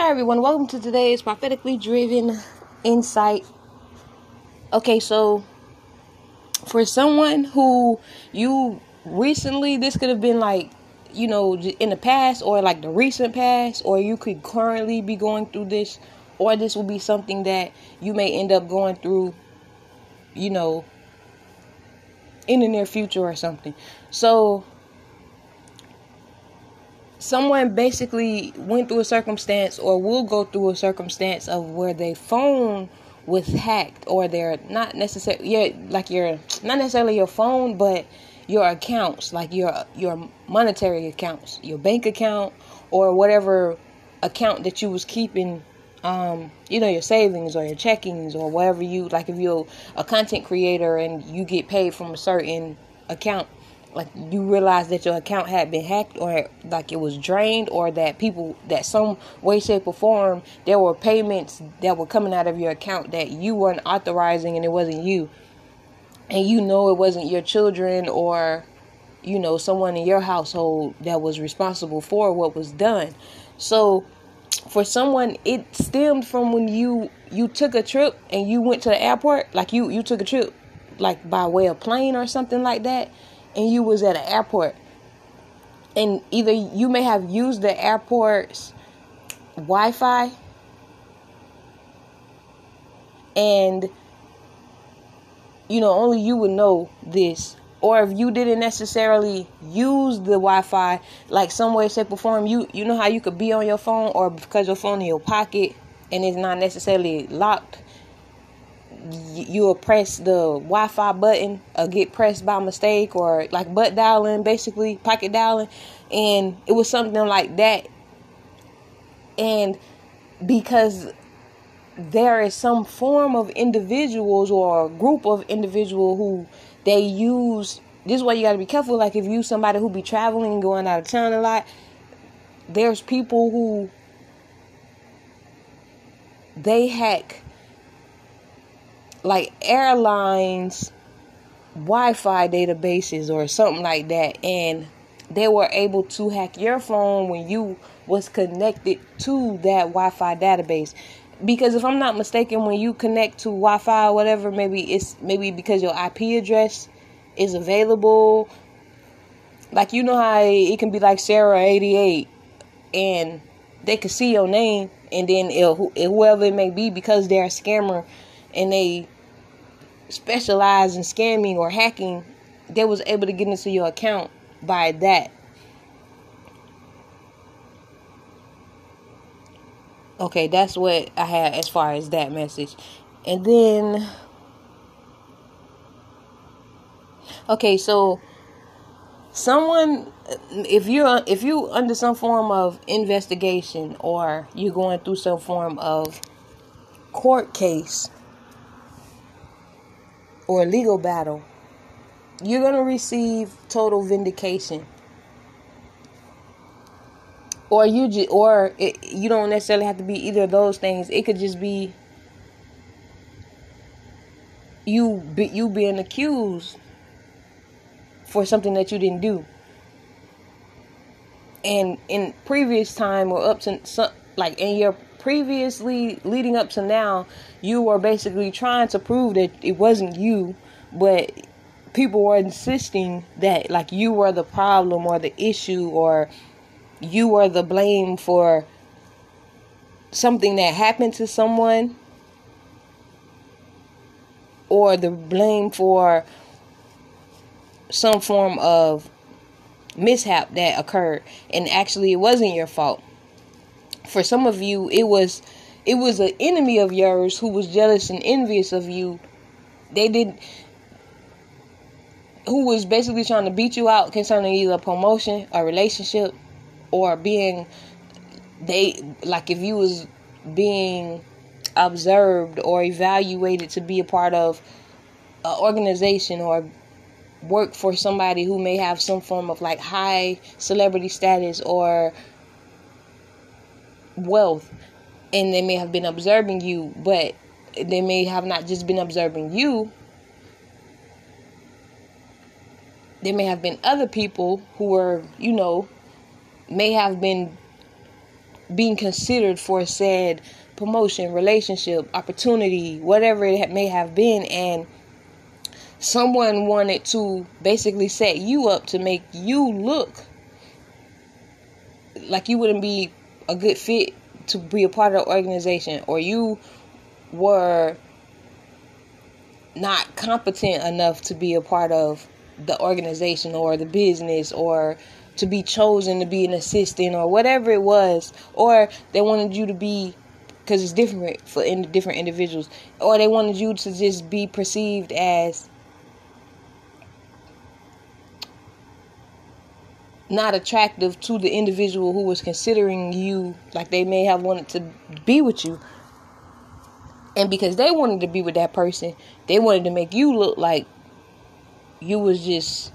Hi, everyone. Welcome to today's prophetically driven insight. Okay, so for someone who you recently, this could have been like, you know, in the past or like the recent past, or you could currently be going through this, or this will be something that you may end up going through, you know, in the near future or something. So, someone basically went through a circumstance or will go through a circumstance of where their phone was hacked or they're not necessarily yeah like your not necessarily your phone but your accounts like your your monetary accounts your bank account or whatever account that you was keeping um you know your savings or your checkings or whatever you like if you're a content creator and you get paid from a certain account like you realize that your account had been hacked or like it was drained or that people that some way shape or form there were payments that were coming out of your account that you weren't authorizing and it wasn't you. And you know it wasn't your children or you know someone in your household that was responsible for what was done. So for someone it stemmed from when you you took a trip and you went to the airport like you you took a trip like by way of plane or something like that and you was at an airport. And either you may have used the airport's Wi-Fi and you know only you would know this. Or if you didn't necessarily use the Wi-Fi like some way shape or form you you know how you could be on your phone or because your phone in your pocket and it's not necessarily locked you press the Wi-Fi button or get pressed by mistake or like butt dialing, basically pocket dialing, and it was something like that. And because there is some form of individuals or group of individual who they use this is why you got to be careful like if you somebody who be traveling and going out of town a lot there's people who they hack like airlines Wi-Fi databases or something like that and they were able to hack your phone when you was connected to that Wi-Fi database. Because if I'm not mistaken when you connect to Wi-Fi or whatever maybe it's maybe because your IP address is available. Like you know how it can be like Sarah 88 and they can see your name and then whoever it may be because they're a scammer and they specialize in scamming or hacking, they was able to get into your account by that. Okay, that's what I had as far as that message. And then Okay, so someone if you're if you under some form of investigation or you're going through some form of court case or a legal battle, you're going to receive total vindication. Or you just, or it, you don't necessarily have to be either of those things. It could just be you be, you being accused for something that you didn't do. And in previous time or up to some, like in your previously leading up to now, you were basically trying to prove that it wasn't you, but people were insisting that like you were the problem or the issue or you were the blame for something that happened to someone or the blame for some form of mishap that occurred. And actually it wasn't your fault for some of you it was it was an enemy of yours who was jealous and envious of you. They did who was basically trying to beat you out concerning either a promotion a relationship or being they like if you was being observed or evaluated to be a part of an organization or work for somebody who may have some form of like high celebrity status or wealth and they may have been observing you, but they may have not just been observing you. There may have been other people who were, you know, may have been being considered for said promotion, relationship, opportunity, whatever it may have been, and someone wanted to basically set you up to make you look like you wouldn't be a good fit to be a part of the organization, or you were not competent enough to be a part of the organization or the business or to be chosen to be an assistant or whatever it was or they wanted you to be because it's different for in different individuals or they wanted you to just be perceived as not attractive to the individual who was considering you like they may have wanted to be with you. And because they wanted to be with that person they wanted to make you look like you was just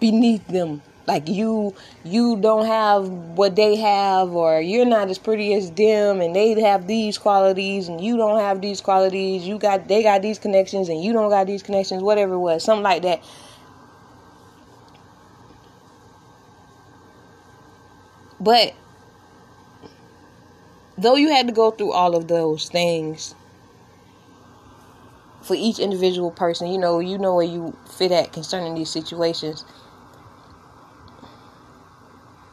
beneath them like you you don't have what they have or you're not as pretty as them and they have these qualities and you don't have these qualities you got they got these connections and you don't got these connections whatever it was something like that but though you had to go through all of those things for each individual person, you know, you know where you fit at concerning these situations.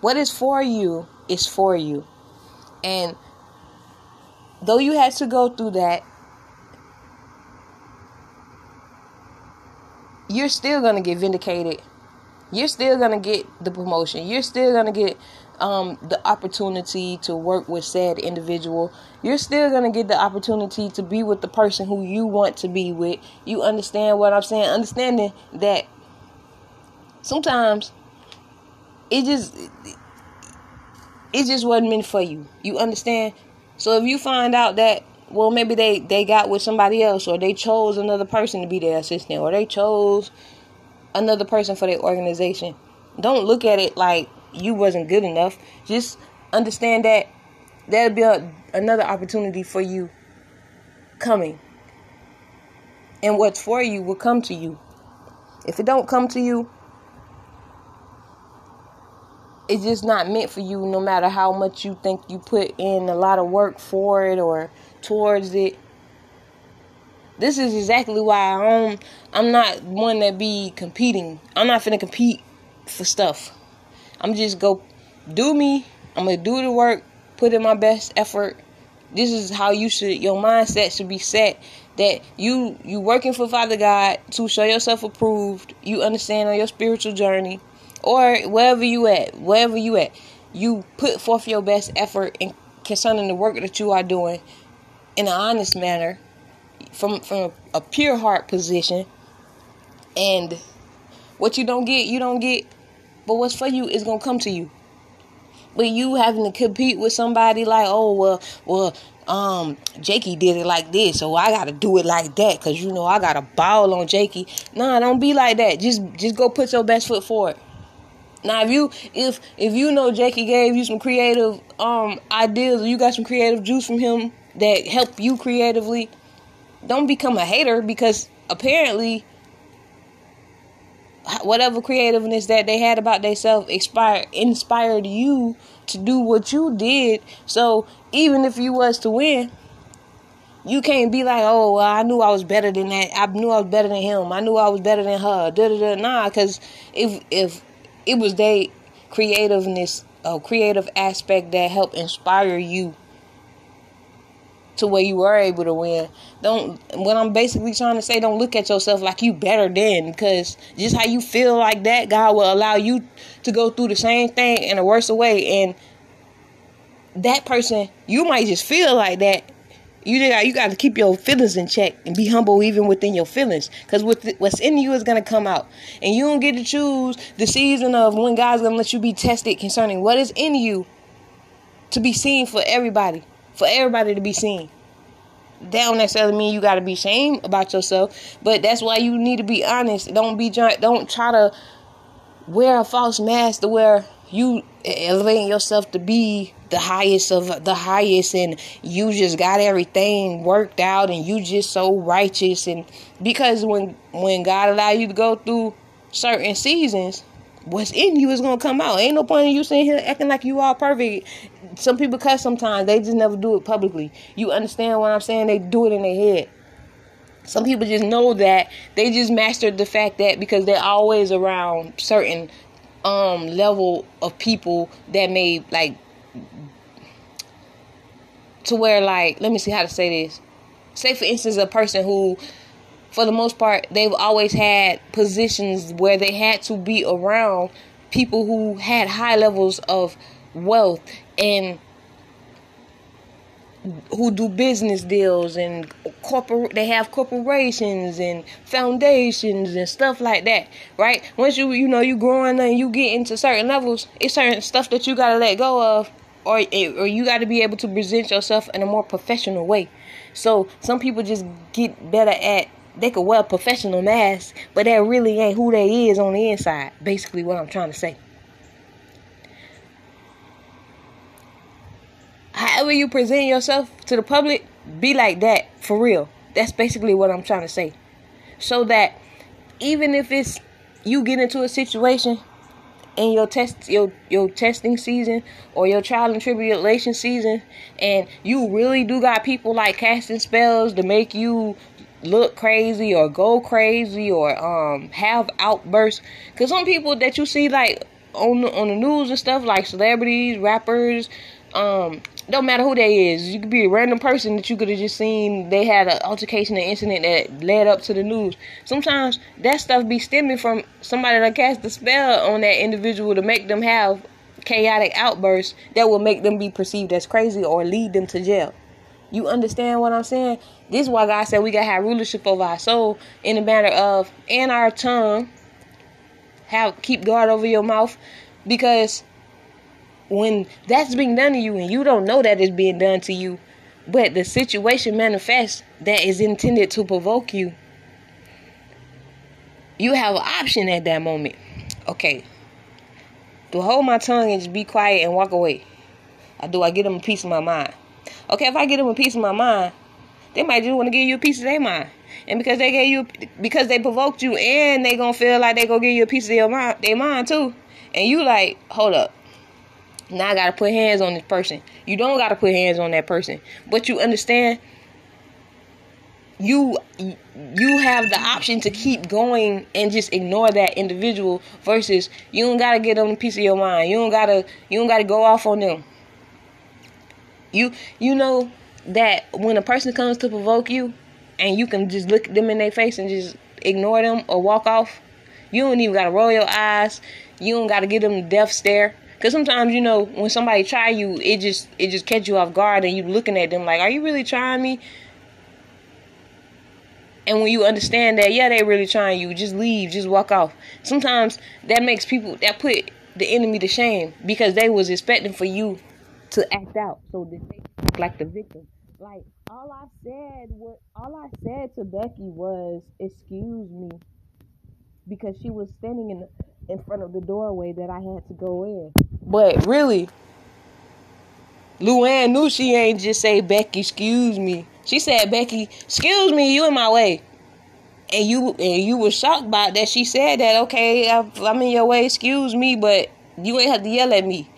What is for you is for you. And though you had to go through that, you're still going to get vindicated. You're still going to get the promotion. You're still going to get um, the opportunity to work with said individual, you're still gonna get the opportunity to be with the person who you want to be with. You understand what I'm saying? Understanding that sometimes it just it just wasn't meant for you. You understand? So if you find out that well maybe they they got with somebody else or they chose another person to be their assistant or they chose another person for their organization, don't look at it like you wasn't good enough. Just understand that there'll be a, another opportunity for you coming. And what's for you will come to you. If it don't come to you, it's just not meant for you no matter how much you think you put in a lot of work for it or towards it. This is exactly why I'm I'm not one that be competing. I'm not finna compete for stuff. I'm just go do me. I'm gonna do the work, put in my best effort. This is how you should your mindset should be set that you you working for Father God to show yourself approved. You understand on your spiritual journey or wherever you at, wherever you at, you put forth your best effort in concerning the work that you are doing in an honest manner from from a pure heart position and what you don't get you don't get but what's for you is gonna come to you. But you having to compete with somebody like, oh well, well, um, Jakey did it like this, so I gotta do it like that, cause you know I got a ball on Jakey. Nah, don't be like that. Just just go put your best foot forward. Now if you if if you know Jakey gave you some creative um ideas, you got some creative juice from him that help you creatively, don't become a hater because apparently whatever creativeness that they had about themselves inspired inspired you to do what you did. So even if you was to win, you can't be like, oh, well, I knew I was better than that. I knew I was better than him. I knew I was better than her. Da da da. Nah, because if if it was their creativeness, a creative aspect that helped inspire you to where you were able to win. Don't what I'm basically trying to say, don't look at yourself like you better than because just how you feel like that, God will allow you to go through the same thing in a worse way. And that person, you might just feel like that. You got you got to keep your feelings in check and be humble even within your feelings, because what's in you is gonna come out, and you don't get to choose the season of when God's gonna let you be tested concerning what is in you to be seen for everybody for everybody to be seen. That don't necessarily mean you got to be ashamed about yourself, but that's why you need to be honest. Don't be don't try to wear a false mask to where you elevating yourself to be the highest of the highest and you just got everything worked out and you just so righteous and because when when God allow you to go through certain seasons what's in you is gonna come out. Ain't no point in you sitting here acting like you all perfect. Some people cuss sometimes, they just never do it publicly. You understand what I'm saying? They do it in their head. Some people just know that they just mastered the fact that because they're always around certain um level of people that may like to where like let me see how to say this. Say for instance a person who for the most part, they've always had positions where they had to be around people who had high levels of wealth and who do business deals and corporate they have corporations and foundations and stuff like that right once you you know you growing and you get into certain levels it's certain stuff that you got to let go of or eh, or you got to be able to present yourself in a more professional way so some people just get better at they could wear professional masks, but that really ain't who they is on the inside. Basically, what I'm trying to say. However you present yourself to the public, be like that for real. That's basically what I'm trying to say. So that even if it's you get into a situation in your test your your testing season or your trial and tribulation season and you really do got people like casting spells to make you look crazy or go crazy or um have outbursts. Because some people that you see like on the, on the news and stuff like celebrities rappers um don't matter who they is you could be a random person that you could have just seen they had an altercation an incident that led up to the news sometimes that stuff be stemming from somebody that cast a spell on that individual to make them have chaotic outbursts that will make them be perceived as crazy or lead them to jail you understand what I'm saying? This is why God said we gotta have rulership over our soul in the matter of and our tongue. Have keep guard over your mouth because when that's being done to you and you don't know that it's being done to you, but the situation manifests that is intended to provoke you, you have an option at that moment. Okay, do I hold my tongue and just be quiet and walk away? Or do I get them a piece of my mind? Okay, if I give them a piece of my mind, they might just want to give you a piece of their mind. And because they gave you, because they provoked you, and they gonna feel like they gonna give you a piece of their mind, their mind too. And you like, hold up. Now I gotta put hands on this person. You don't gotta put hands on that person, but you understand. You you have the option to keep going and just ignore that individual versus you don't gotta get them a piece of your mind. You don't gotta you don't gotta go off on them. You you know that when a person comes to provoke you and you can just look them in their face and just ignore them or walk off, you don't even gotta roll your eyes. You don't gotta give them the death stare. Cause sometimes you know when somebody try you, it just it just catch you off guard and you looking at them like, are you really trying me? And when you understand that, yeah, they really trying you, just leave, just walk off. Sometimes that makes people that put the enemy to shame because they was expecting for you to act out so that they look like the victim. Like all I said what all I said to Becky was excuse me because she was standing in the, in front of the doorway that I had to go in. But really, Luann knew she ain't just say Becky, excuse me. She said Becky, excuse me, you in my way. And you and you were shocked by that. She said that okay, I'm in your way, excuse me, but you ain't have to yell at me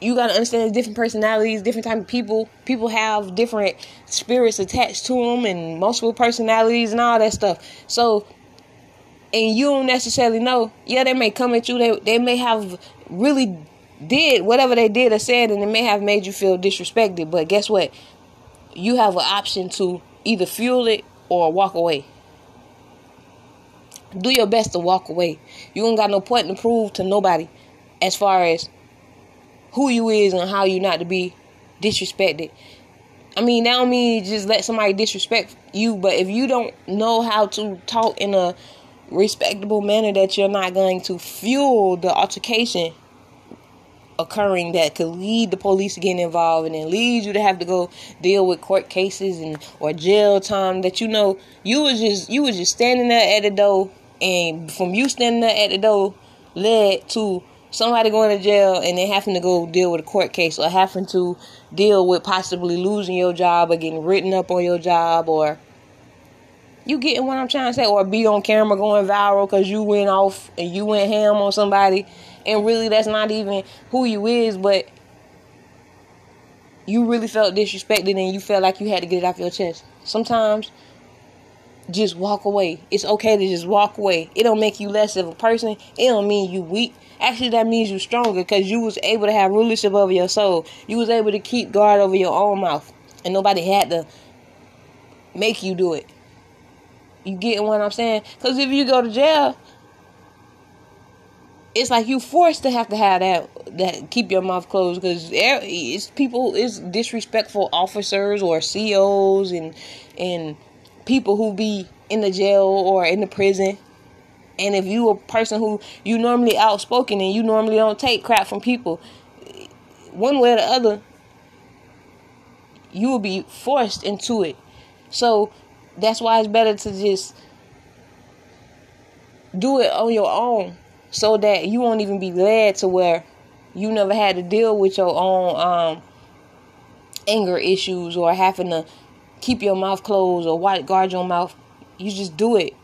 you got to understand different personalities, different type of people. People have different spirits attached to them and multiple personalities and all that stuff. So, and you don't necessarily know. Yeah, they may come at you. They they may have really did whatever they did or said, and it may have made you feel disrespected. But guess what? You have an option to either fuel it or walk away. Do your best to walk away. You don't got no point to prove to nobody as far as who you is and how you not to be disrespected. I mean, that don't mean just let somebody disrespect you, but if you don't know how to talk in a respectable manner that you're not going to fuel the altercation occurring that could lead the police to getting involved and then lead you to have to go deal with court cases and or jail time that you know you was just you was just standing there at the door and from you standing there at the door led to somebody going to jail and then having to go deal with a court case or having to deal with possibly losing your job or getting written up on your job or You getting what I'm trying to say? Or be on camera going viral because you went off and you went ham on somebody, and really that's not even who you is, but you really felt disrespected and you felt like you had to get it off your chest. Sometimes just walk away. It's okay to just walk away. It don't make you less of a person. It don't mean you weak. Actually, that means you stronger because you was able to have rulership over your soul. You was able to keep guard over your own mouth, and nobody had to make you do it. You get what I'm saying? Because if you go to jail, it's like you forced to have to have that that keep your mouth closed because it's people it's disrespectful officers or COs and and people who be in the jail or in the prison and if you a person who you normally outspoken and you normally don't take crap from people one way or the other you will be forced into it so that's why it's better to just do it on your own so that you won't even be led to where you never had to deal with your own um, anger issues or having to keep your mouth closed or white guard your mouth. You just do it.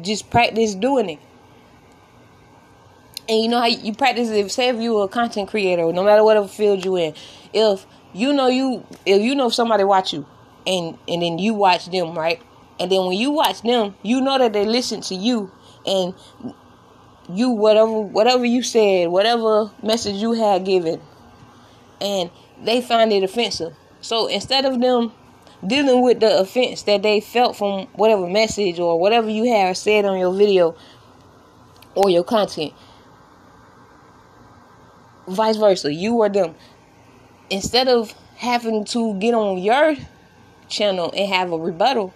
Just practice doing it. And you know how you practice if say if you're a content creator, no matter whatever field you in, if you know you if you know if somebody watch you and and then you watch them, right? And then when you watch them, you know that they listen to you and you whatever whatever you said, whatever message you had given, and they find it offensive. So instead of them dealing with the offense that they felt from whatever message or whatever you have said on your video or your content, vice versa, you or them, instead of having to get on your channel and have a rebuttal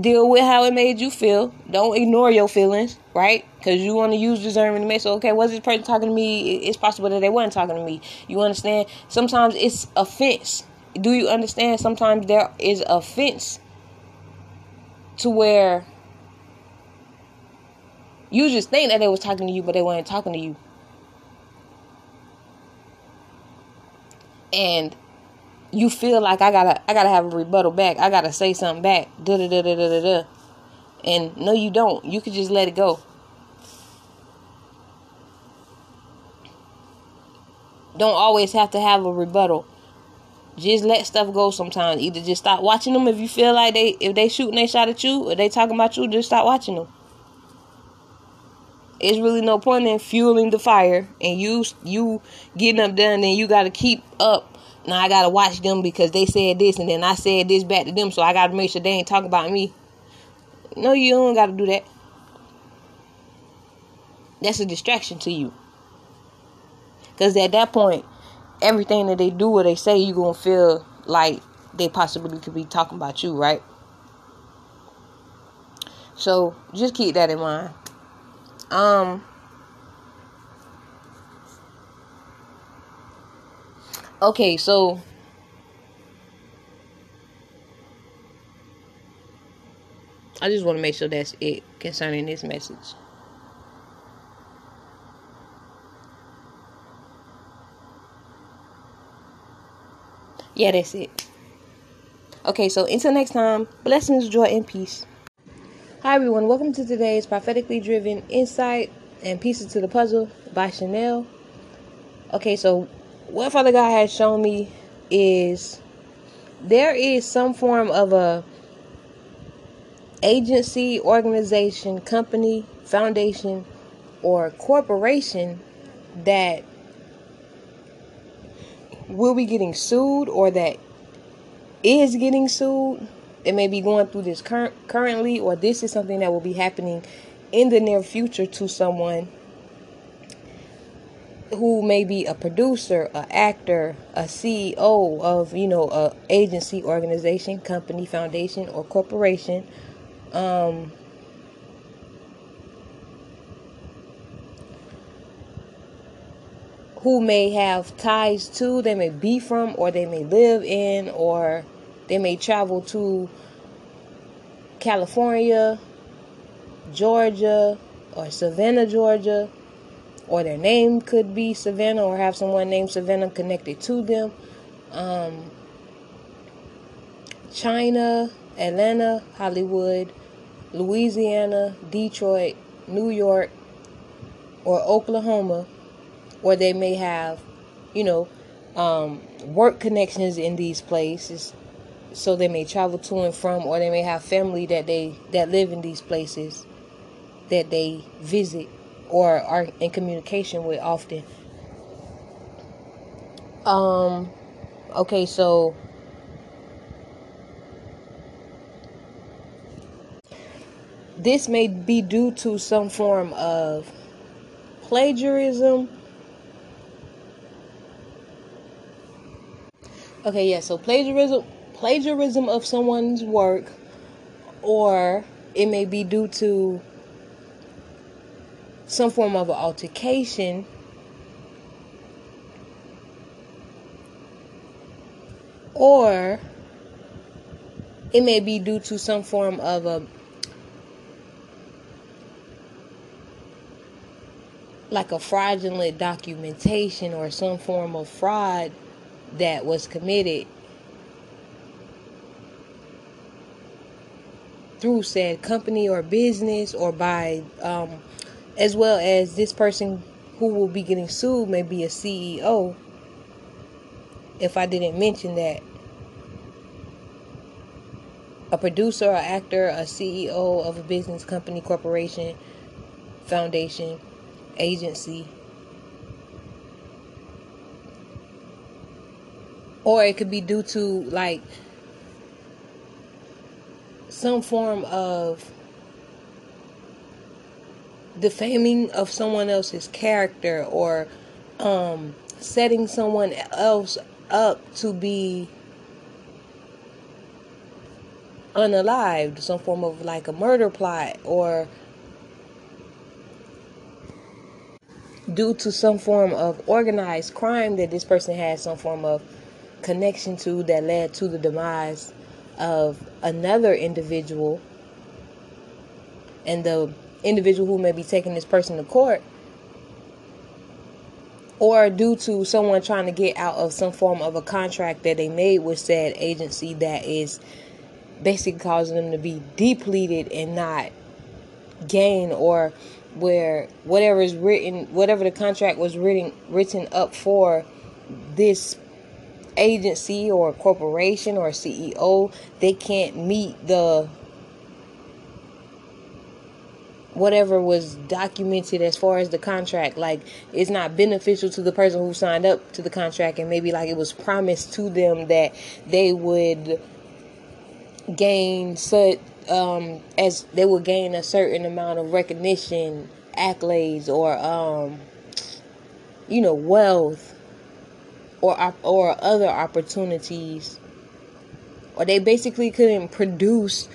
deal with how it made you feel. Don't ignore your feelings, right? Because you want to use discernment to make so okay, was this person talking to me? It's possible that they weren't talking to me. You understand? Sometimes it's offense. Do you understand? Sometimes there is offense to where you just think that they was talking to you, but they weren't talking to you. And you feel like I gotta I gotta have a rebuttal back. I gotta say something back. Da da da da da da. And no, you don't. You could just let it go. Don't always have to have a rebuttal. Just let stuff go sometimes. Either just stop watching them if you feel like they if they shooting they shot at you or they talking about you, just stop watching them. It's really no point in fueling the fire and you you getting up there and then you gotta keep up now I gotta watch them because they said this and then I said this back to them, so I gotta make sure they ain't talking about me. No, you don't gotta do that. That's a distraction to you. Cause at that point, everything that they do or they say, you gonna feel like they possibly could be talking about you, right? So just keep that in mind. Um Okay, so I just want to make sure that's it concerning this message. Yeah, that's it. Okay, so until next time, blessings, joy, and peace. Hi, everyone. Welcome to today's prophetically driven insight and pieces to the puzzle by Chanel. Okay, so what Father God has shown me is there is some form of a agency, organization, company, foundation, or corporation that will be getting sued or that is getting sued. It may be going through this cur- currently, or this is something that will be happening in the near future to someone who may be a producer, an actor, a CEO of, you know, a agency, organization, company, foundation, or corporation, um, who may have ties to, they may be from, or they may live in, or they may travel to California, Georgia, or Savannah, Georgia or their name could be Savannah or have someone named Savannah connected to them. Um, China, Atlanta, Hollywood, Louisiana, Detroit, New York, or Oklahoma, or they may have, you know, um, work connections in these places, so they may travel to and from, or they may have family that they that live in these places that they visit or are in communication with often. Um, okay, so this may be due to some form of plagiarism. Okay, yeah, so plagiarism plagiarism of someone's work or it may be due to some form of an altercation or it may be due to some form of a like a fraudulent documentation or some form of fraud that was committed through said company or business or by um, as well as this person who will be getting sued may be a CEO if I didn't mention that a producer, an actor, a CEO of a business company, corporation, foundation, agency. Or it could be due to like some form of defaming of someone else's character or um, setting someone else up to be unalived, some form of like a murder plot or due to some form of organized crime that this person had some form of connection to that led to the demise of another individual and the individual who may be taking this person to court or due to someone trying to get out of some form of a contract that they made with said agency that is basically causing them to be depleted and not gain or where whatever is written whatever the contract was written written up for this agency or corporation or CEO they can't meet the whatever was documented as far as the contract like it's not beneficial to the person who signed up to the contract and maybe like it was promised to them that they would gain such um, as they would gain a certain amount of recognition accolades or um, you know wealth or or other opportunities or they basically couldn't produce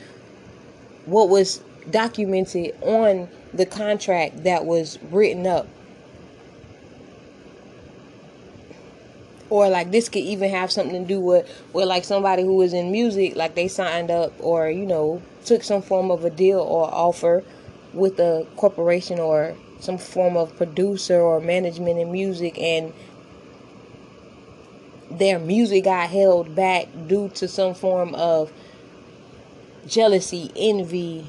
what was documented on the contract that was written up. Or like this could even have something to do with with like somebody who was in music, like they signed up or you know took some form of a deal or offer with a corporation or some form of producer or management in music and their music got held back due to some form of jealousy, envy,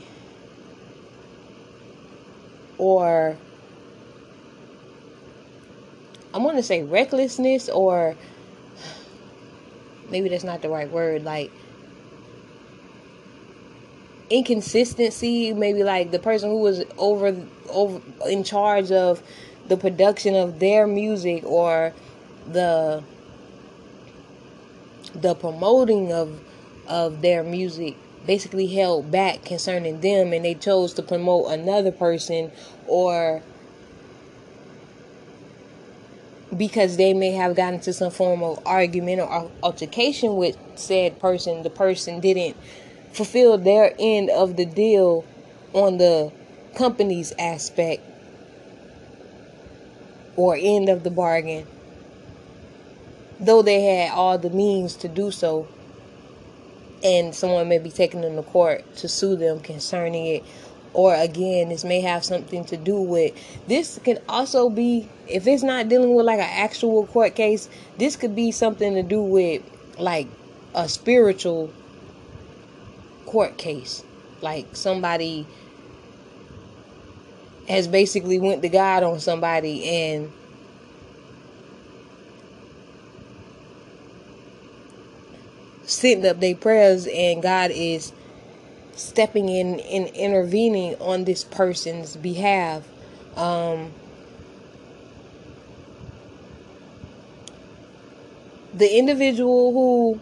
or I want to say recklessness or maybe that's not the right word like inconsistency maybe like the person who was over over in charge of the production of their music or the the promoting of of their music basically held back concerning them and they chose to promote another person or because they may have gotten to some form of argument or altercation with said person the person didn't fulfill their end of the deal on the company's aspect or end of the bargain though they had all the means to do so and someone may be taking them to court to sue them concerning it or again this may have something to do with this can also be if it's not dealing with like an actual court case this could be something to do with like a spiritual court case. Like somebody has basically went to God on somebody and sitting up their prayers and God is stepping in and intervening on this person's behalf. Um, the individual who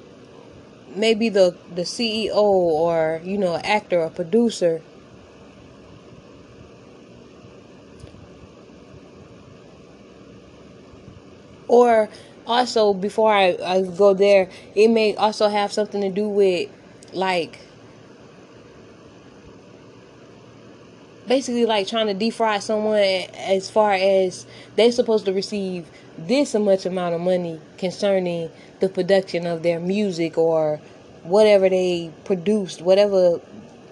may be the, the CEO or, you know, actor or producer or also before I, I go there it may also have something to do with like basically like trying to defraud someone as far as they're supposed to receive this much amount of money concerning the production of their music or whatever they produced whatever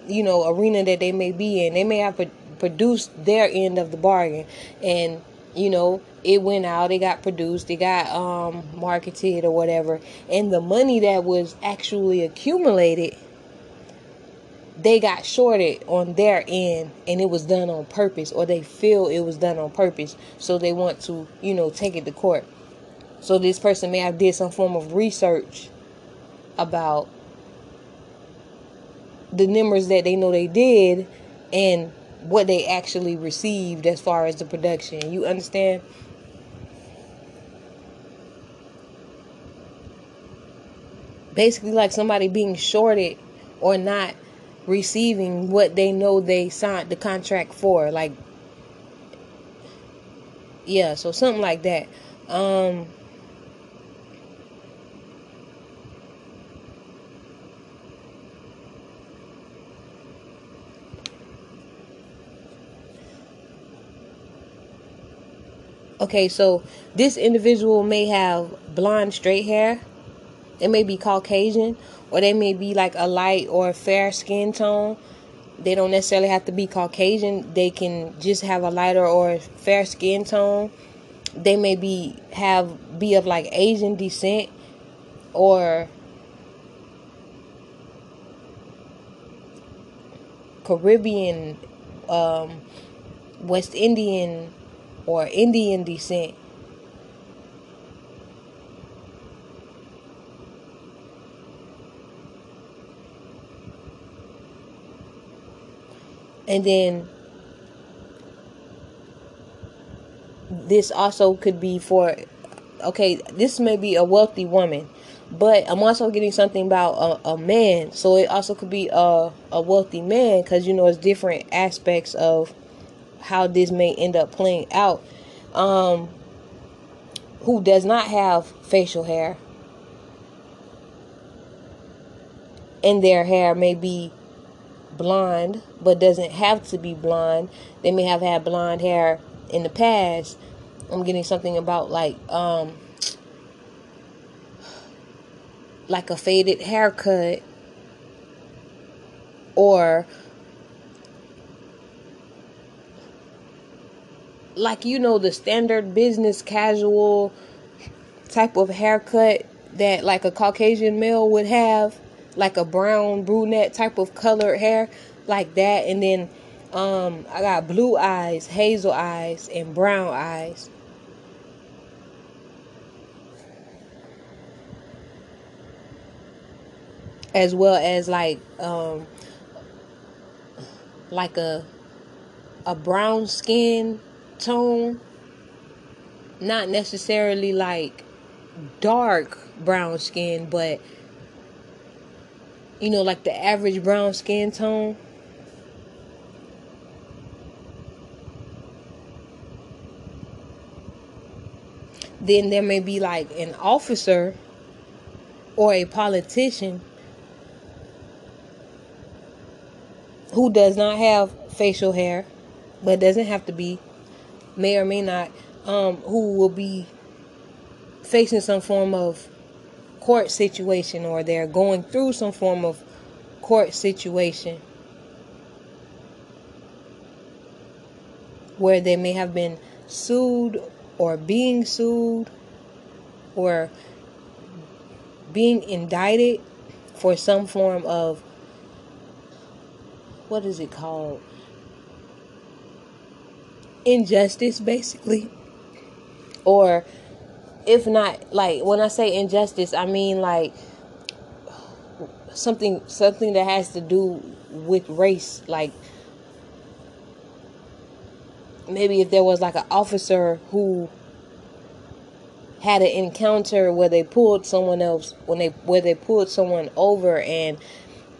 you know arena that they may be in. They may have produced their end of the bargain. And you know it went out it got produced it got um marketed or whatever. And the money that was actually accumulated they got shorted on their end and it was done on purpose or they feel it was done on purpose. So they want to you know take it to court. So this person may have did some form of research about the numbers that they know they did and what they actually received as far as the production. You understand? Basically, like somebody being shorted or not receiving what they know they signed the contract for. Like, yeah, so something like that. Um, Okay, so this individual may have blonde straight hair. They may be Caucasian, or they may be like a light or fair skin tone. They don't necessarily have to be Caucasian. They can just have a lighter or fair skin tone. They may be have be of like Asian descent or Caribbean, um, West Indian or Indian descent. And then this also could be for okay, this may be a wealthy woman, but I'm also getting something about a, a man. So it also could be a, a wealthy man because you know it's different aspects of how this may end up playing out. Um, who does not have facial hair, and their hair may be blonde, but doesn't have to be blonde. They may have had blonde hair in the past. I'm getting something about like um like a faded haircut or like you know the standard business casual type of haircut that like a Caucasian male would have, like a brown brunette type of colored hair, like that. And then um, I got blue eyes, hazel eyes, and brown eyes. As well as like um, like a a brown skin tone, not necessarily like dark brown skin, but you know, like the average brown skin tone. Then there may be like an officer or a politician who does not have facial hair, but doesn't have to be may or may not, um, who will be facing some form of court situation or they're going through some form of court situation where they may have been sued or being sued or being indicted for some form of what is it called? Injustice, basically. Or if not, like when I say injustice, I mean like something something that has to do with race, like maybe if there was like an officer who had an encounter where they pulled someone else when they where they pulled someone over and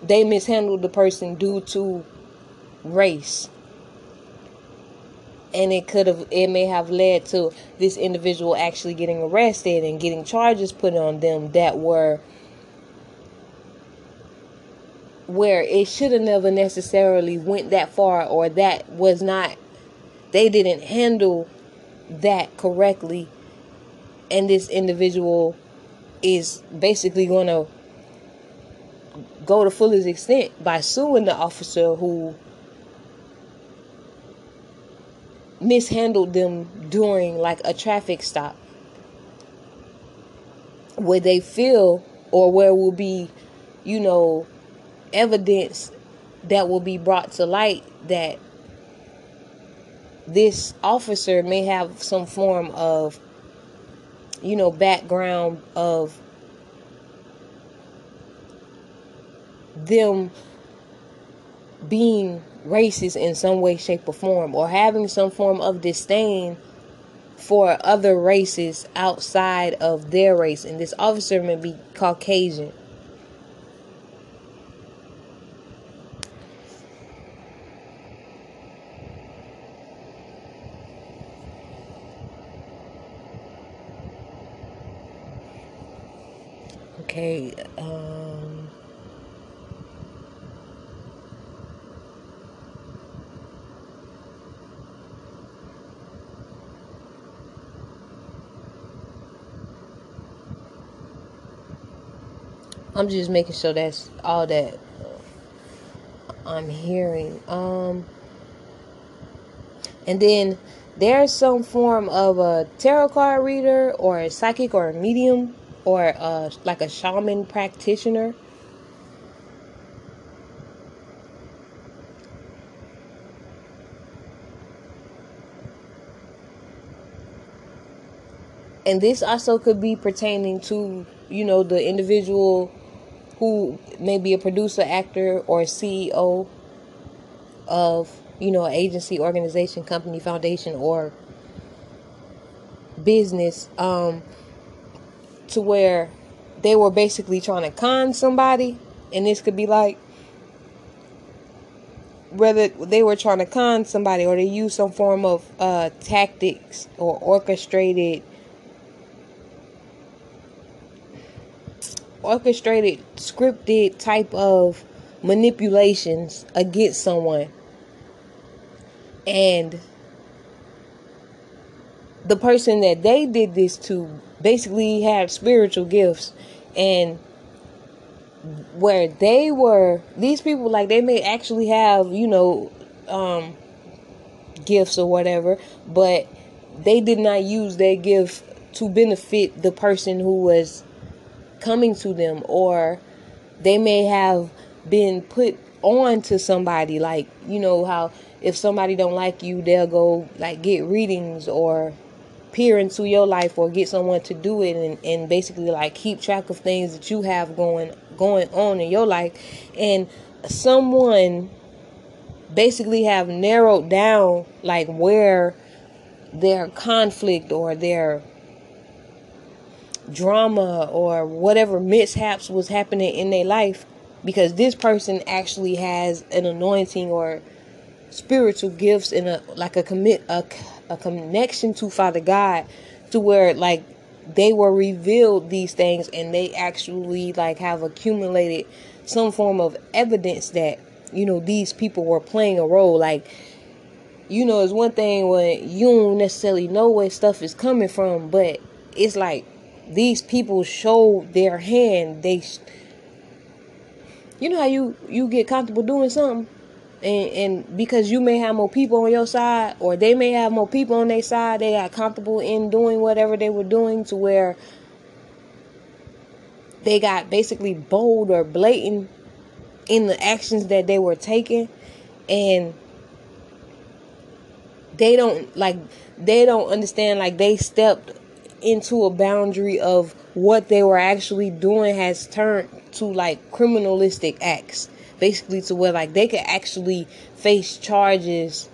they mishandled the person due to race and it could have it may have led to this individual actually getting arrested and getting charges put on them that were where it should have never necessarily went that far or that was not they didn't handle that correctly. And this individual is basically going to go to fullest extent by suing the officer who mishandled them during like a traffic stop. Where they feel or where will be you know evidence that will be brought to light that this officer may have some form of you know background of them being racist in some way shape or form or having some form of disdain for other races outside of their race. And this officer may be caucasian. Okay, um I'm just making sure that's all that I'm hearing. Um and then there's some form of a tarot card reader or a psychic or a medium or uh, like a shaman practitioner. And this also could be pertaining to, you know, the individual who may be a producer, actor, or CEO of, you know, agency, organization, company, foundation, or business. Um, to where they were basically trying to con somebody, and this could be like whether they were trying to con somebody or they used some form of uh, tactics or orchestrated orchestrated scripted type of manipulations against someone. And the person that they did this to basically had spiritual gifts. And where they were these people like they may actually have you know um gifts or whatever but they did not use their gift to benefit the person who was coming to them or they may have been put on to somebody like you know how if somebody don't like you they'll go like get readings or peer into your life or get someone to do it and, and basically like keep track of things that you have going going on in your life. And someone basically have narrowed down like where their conflict or their drama or whatever mishaps was happening in their life because this person actually has an anointing or spiritual gifts and a like a commit a a connection to Father God to where like they were revealed these things and they actually like have accumulated some form of evidence that you know these people were playing a role. Like you know it's one thing when you don't necessarily know where stuff is coming from but it's like these people show their hand they you know how you you get comfortable doing something and, and because you may have more people on your side or they may have more people on their side they got comfortable in doing whatever they were doing to where they got basically bold or blatant in the actions that they were taking and they don't like they don't understand like they stepped into a boundary of what they were actually doing has turned to like criminalistic acts. Basically to where like they could actually face charges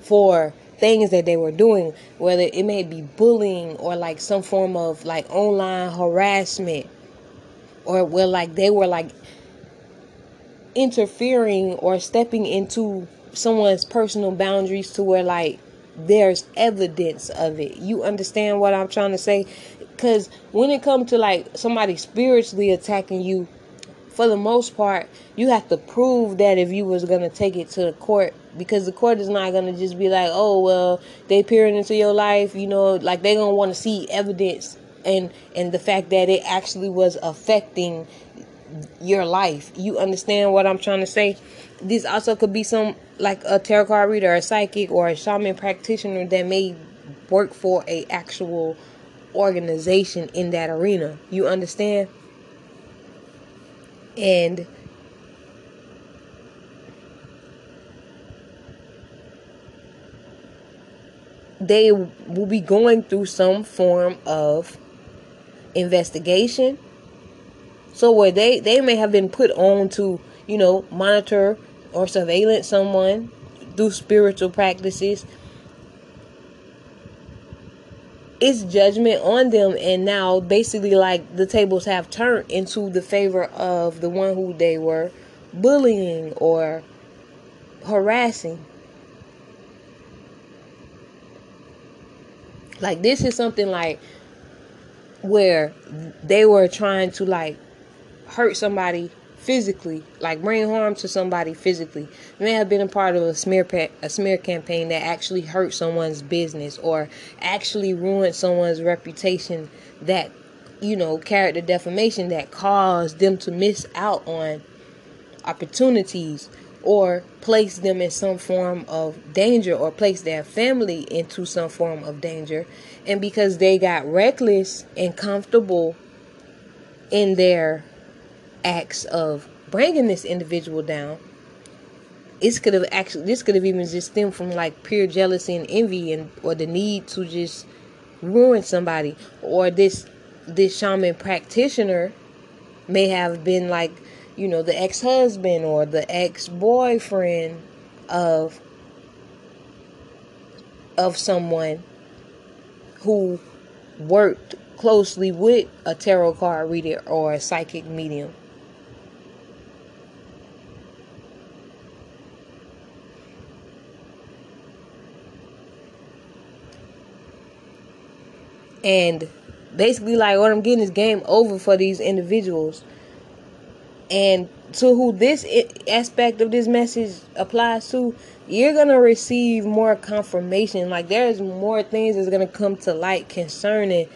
for things that they were doing whether it may be bullying or like some form of like online harassment or where like they were like interfering or stepping into someone's personal boundaries to where like there's evidence of it. You understand what I'm trying to say? Because when it comes to like somebody spiritually attacking you, for the most part, you have to prove that if you was gonna take it to the court, because the court is not gonna just be like, oh well, they peering into your life, you know, like they gonna want to see evidence and and the fact that it actually was affecting your life. You understand what I'm trying to say? This also could be some like a tarot card reader, a psychic, or a shaman practitioner that may work for a actual organization in that arena. You understand? And they will be going through some form of investigation. So where they they may have been put on to, you know, monitor or surveillance someone through spiritual practices. It's judgment on them and now basically like the tables have turned into the favor of the one who they were bullying or harassing. Like this is something like where they were trying to like hurt somebody physically, like bring harm to somebody physically. You may have been a part of a smear pa- a smear campaign that actually hurt someone's business or actually ruined someone's reputation that you know, character defamation that caused them to miss out on opportunities or place them in some form of danger or place their family into some form of danger and because they got reckless and comfortable in their acts of bringing this individual down this could have actually this could have even just stemmed from like pure jealousy and envy and or the need to just ruin somebody. Or this this shaman practitioner may have been like you know the ex-husband or the ex-boyfriend of of someone who worked closely with a tarot card reader or a psychic medium And basically, like what I'm getting is game over for these individuals. And to who this aspect of this message applies to, you're gonna receive more confirmation. Like there's more things that's gonna come to light concerning,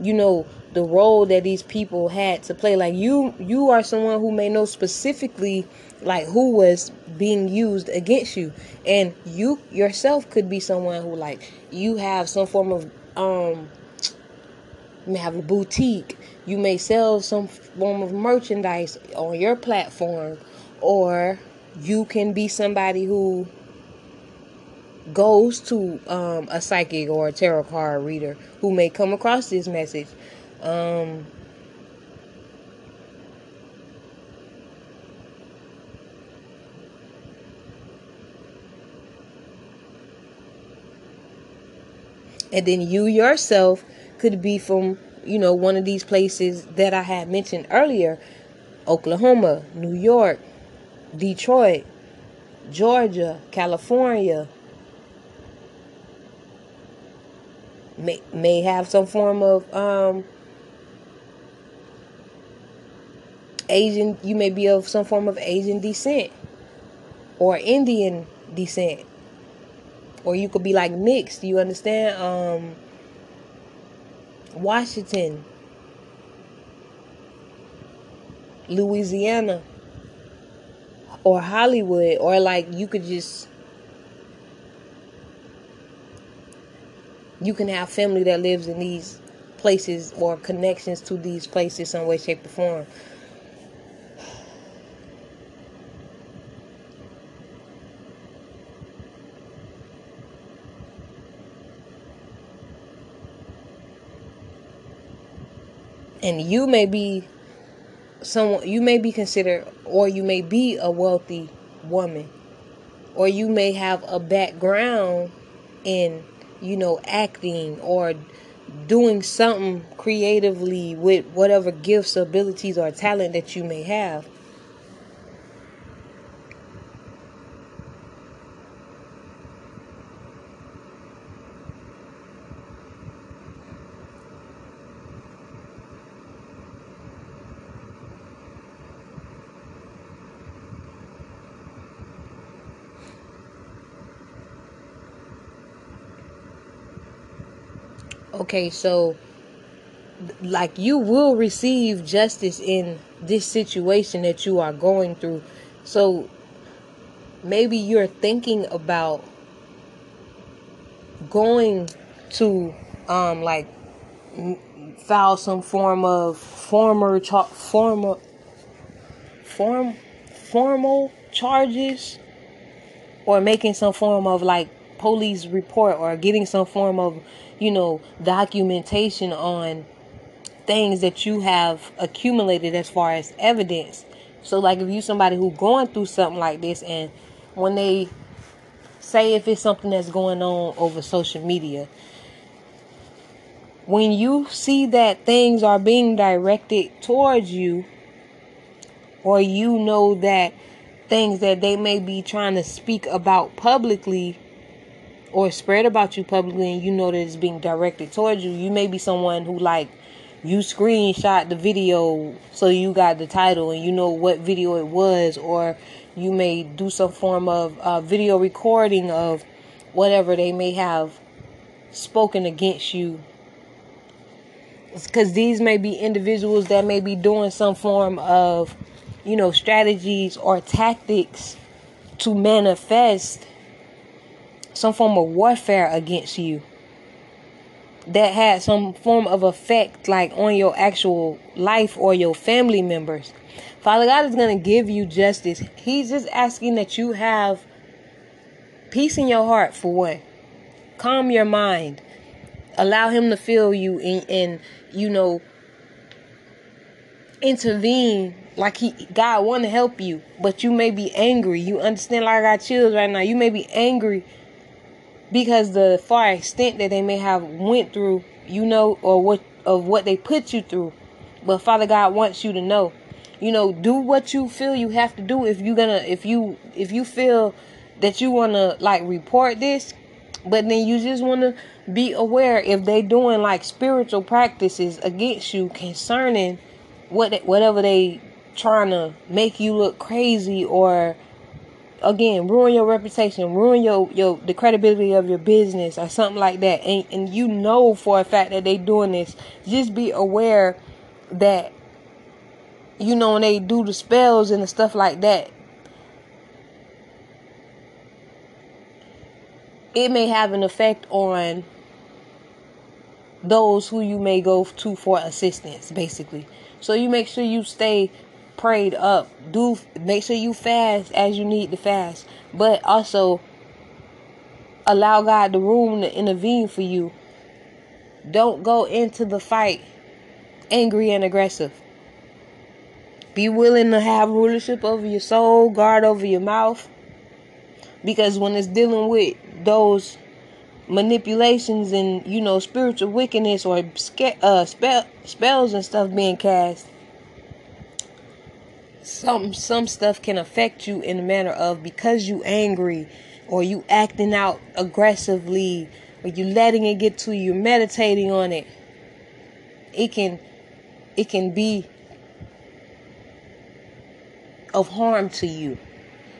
you know, the role that these people had to play. Like you, you are someone who may know specifically, like who was being used against you, and you yourself could be someone who, like, you have some form of um you may have a boutique. You may sell some form of merchandise on your platform, or you can be somebody who goes to um, a psychic or a tarot card reader who may come across this message. Um, and then you yourself could be from, you know, one of these places that I had mentioned earlier Oklahoma, New York, Detroit, Georgia, California. May, may have some form of um, Asian, you may be of some form of Asian descent or Indian descent. Or you could be like mixed, you understand? Um, Washington, Louisiana, or Hollywood, or like you could just you can have family that lives in these places or connections to these places some way, shape, or form. And you may be someone you may be considered or you may be a wealthy woman or you may have a background in you know acting or doing something creatively with whatever gifts abilities or talent that you may have okay, so like you will receive justice in this situation that you are going through. So maybe you're thinking about going to um like file some form of former char- formal form formal charges or making some form of like police report or getting some form of you know, documentation on things that you have accumulated as far as evidence. So like if you somebody who going through something like this and when they say if it's something that's going on over social media, when you see that things are being directed towards you or you know that things that they may be trying to speak about publicly or spread about you publicly and you know that it's being directed towards you, you may be someone who like you screenshot the video so you got the title and you know what video it was or you may do some form of uh, video recording of whatever they may have spoken against you. Because these may be individuals that may be doing some form of you know strategies or tactics to manifest some form of warfare against you that had some form of effect like on your actual life or your family members. Father God is going to give you justice. He's just asking that you have peace in your heart for one. Calm your mind. Allow him to fill you and, and you know intervene like he God want to help you, but you may be angry. You understand like I got chills right now. You may be angry because the far extent that they may have went through, you know, or what of what they put you through. But Father God wants you to know, you know, do what you feel you have to do if you're gonna if you if you feel that you wanna like report this, but then you just wanna be aware if they doing like spiritual practices against you concerning what whatever they trying to make you look crazy or again ruin your reputation ruin your your the credibility of your business or something like that. And and you know for a fact that they doing this. Just be aware that you know when they do the spells and the stuff like that it may have an effect on those who you may go to for assistance basically. So you make sure you stay prayed up. Do make sure you fast as you need to fast, but also allow God the room to intervene for you. Don't go into the fight angry and aggressive. Be willing to have rulership over your soul, guard over your mouth. Because when it's dealing with those manipulations and you know spiritual wickedness or uh, spell, spells and stuff being cast, some some stuff can affect you in the manner of because you angry or you acting out aggressively or you letting it get to you, meditating on it. It can it can be of harm to you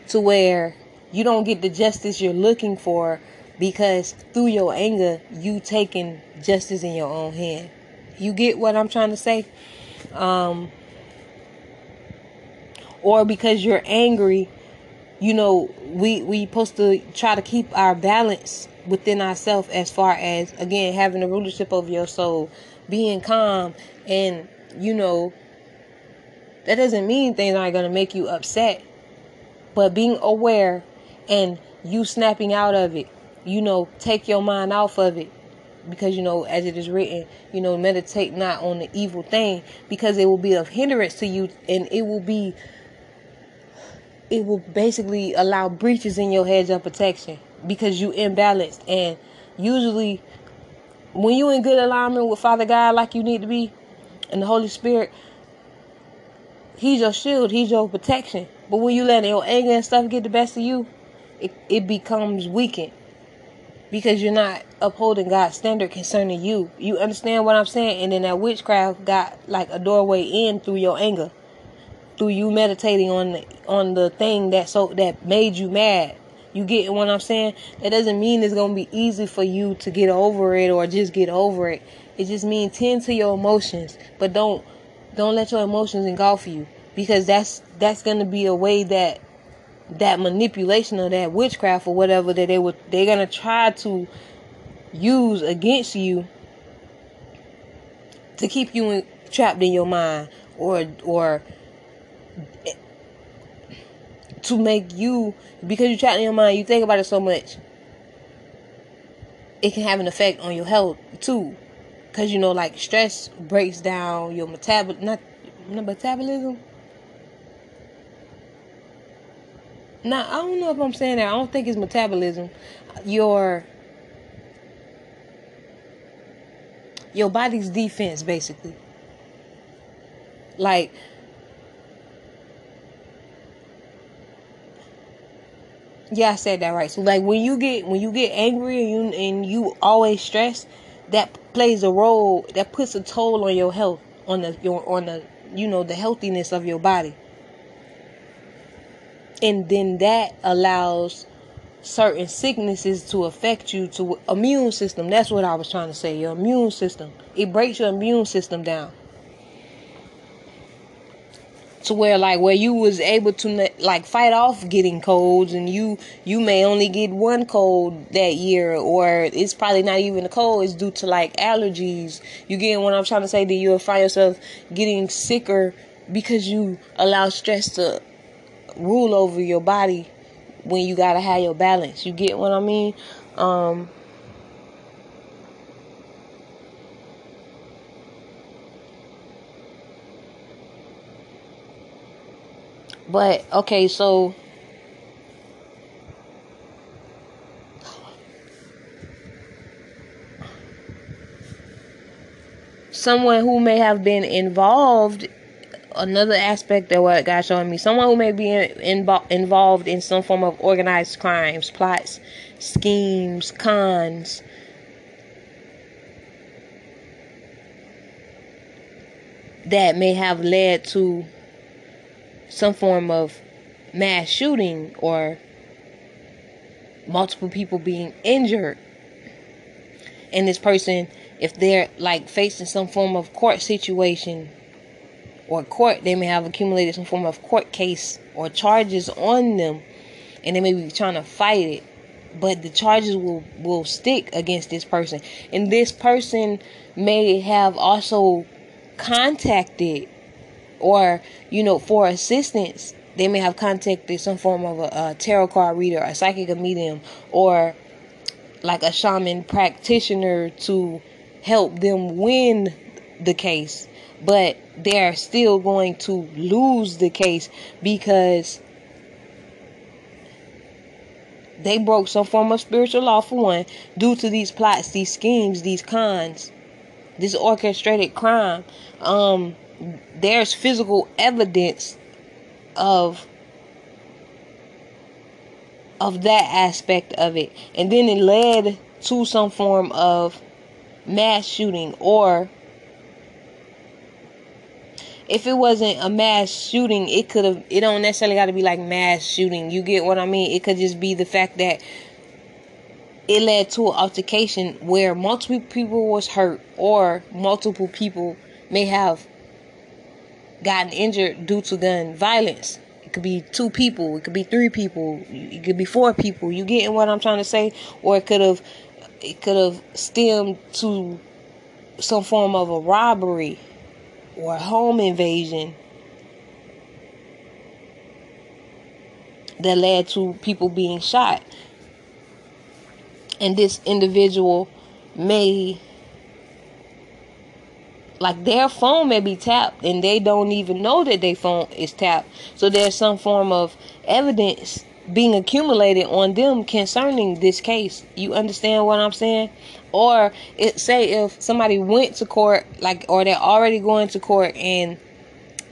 to where you don't get the justice you're looking for because through your anger you taking justice in your own hand. You get what I'm trying to say? Um or because you're angry you know we we supposed to try to keep our balance within ourselves as far as again having the rulership of your soul being calm and you know that doesn't mean things aren't going to make you upset but being aware and you snapping out of it you know take your mind off of it because you know as it is written you know meditate not on the evil thing because it will be of hindrance to you and it will be it will basically allow breaches in your hedge of protection because you imbalanced and usually when you in good alignment with father god like you need to be and the holy spirit he's your shield he's your protection but when you let your anger and stuff get the best of you it, it becomes weakened because you're not upholding God's standard concerning you. You understand what I'm saying? And then that witchcraft got like a doorway in through your anger, through you meditating on the, on the thing that so that made you mad. You get what I'm saying? That doesn't mean it's gonna be easy for you to get over it or just get over it. It just means tend to your emotions, but don't don't let your emotions engulf you because that's that's gonna be a way that that manipulation or that witchcraft or whatever that they would they're gonna try to use against you to keep you in, trapped in your mind or or to make you because you're trapped in your mind you think about it so much it can have an effect on your health too because you know like stress breaks down your metabol not, not metabolism Now I don't know if I'm saying that. I don't think it's metabolism. Your your body's defense basically. Like Yeah, I said that right. So like when you get when you get angry and you and you always stress, that plays a role that puts a toll on your health, on the your on the you know the healthiness of your body. And then that allows certain sicknesses to affect you to immune system. That's what i was trying to say your immune system. It breaks your immune system down to where like where you was able to like fight off getting colds and you you may only get one cold that year or it's probably not even a cold it's due to like allergies you get what i'm trying to say that you'll find yourself getting sicker because you allow stress to rule over your body when you gotta have your balance. You get what I mean? Um, but okay, so someone who may have been involved another aspect of what God showing me. Someone who may be in, involved in some form of organized crimes, plots, schemes, cons. That may have led to some form of mass shooting or multiple people being injured. And this person, if they're like facing some form of court situation, or court, they may have accumulated some form of court case or charges on them, and they may be trying to fight it. But the charges will will stick against this person, and this person may have also contacted, or you know, for assistance. They may have contacted some form of a, a tarot card reader, a psychic medium, or like a shaman practitioner to help them win the case but they're still going to lose the case because they broke some form of spiritual law for one due to these plots these schemes these cons this orchestrated crime um there's physical evidence of of that aspect of it and then it led to some form of mass shooting or if it wasn't a mass shooting, it could have. It don't necessarily got to be like mass shooting. You get what I mean? It could just be the fact that it led to an altercation where multiple people was hurt or multiple people may have gotten injured due to gun violence. It could be two people, it could be three people, it could be four people. You getting what I'm trying to say? Or it could have it could have stemmed to some form of a robbery or a home invasion that led to people being shot. And this individual may like their phone may be tapped and they don't even know that their phone is tapped. So there's some form of evidence being accumulated on them concerning this case. You understand what i'm saying? Or it say if somebody went to court like or they're already going to court and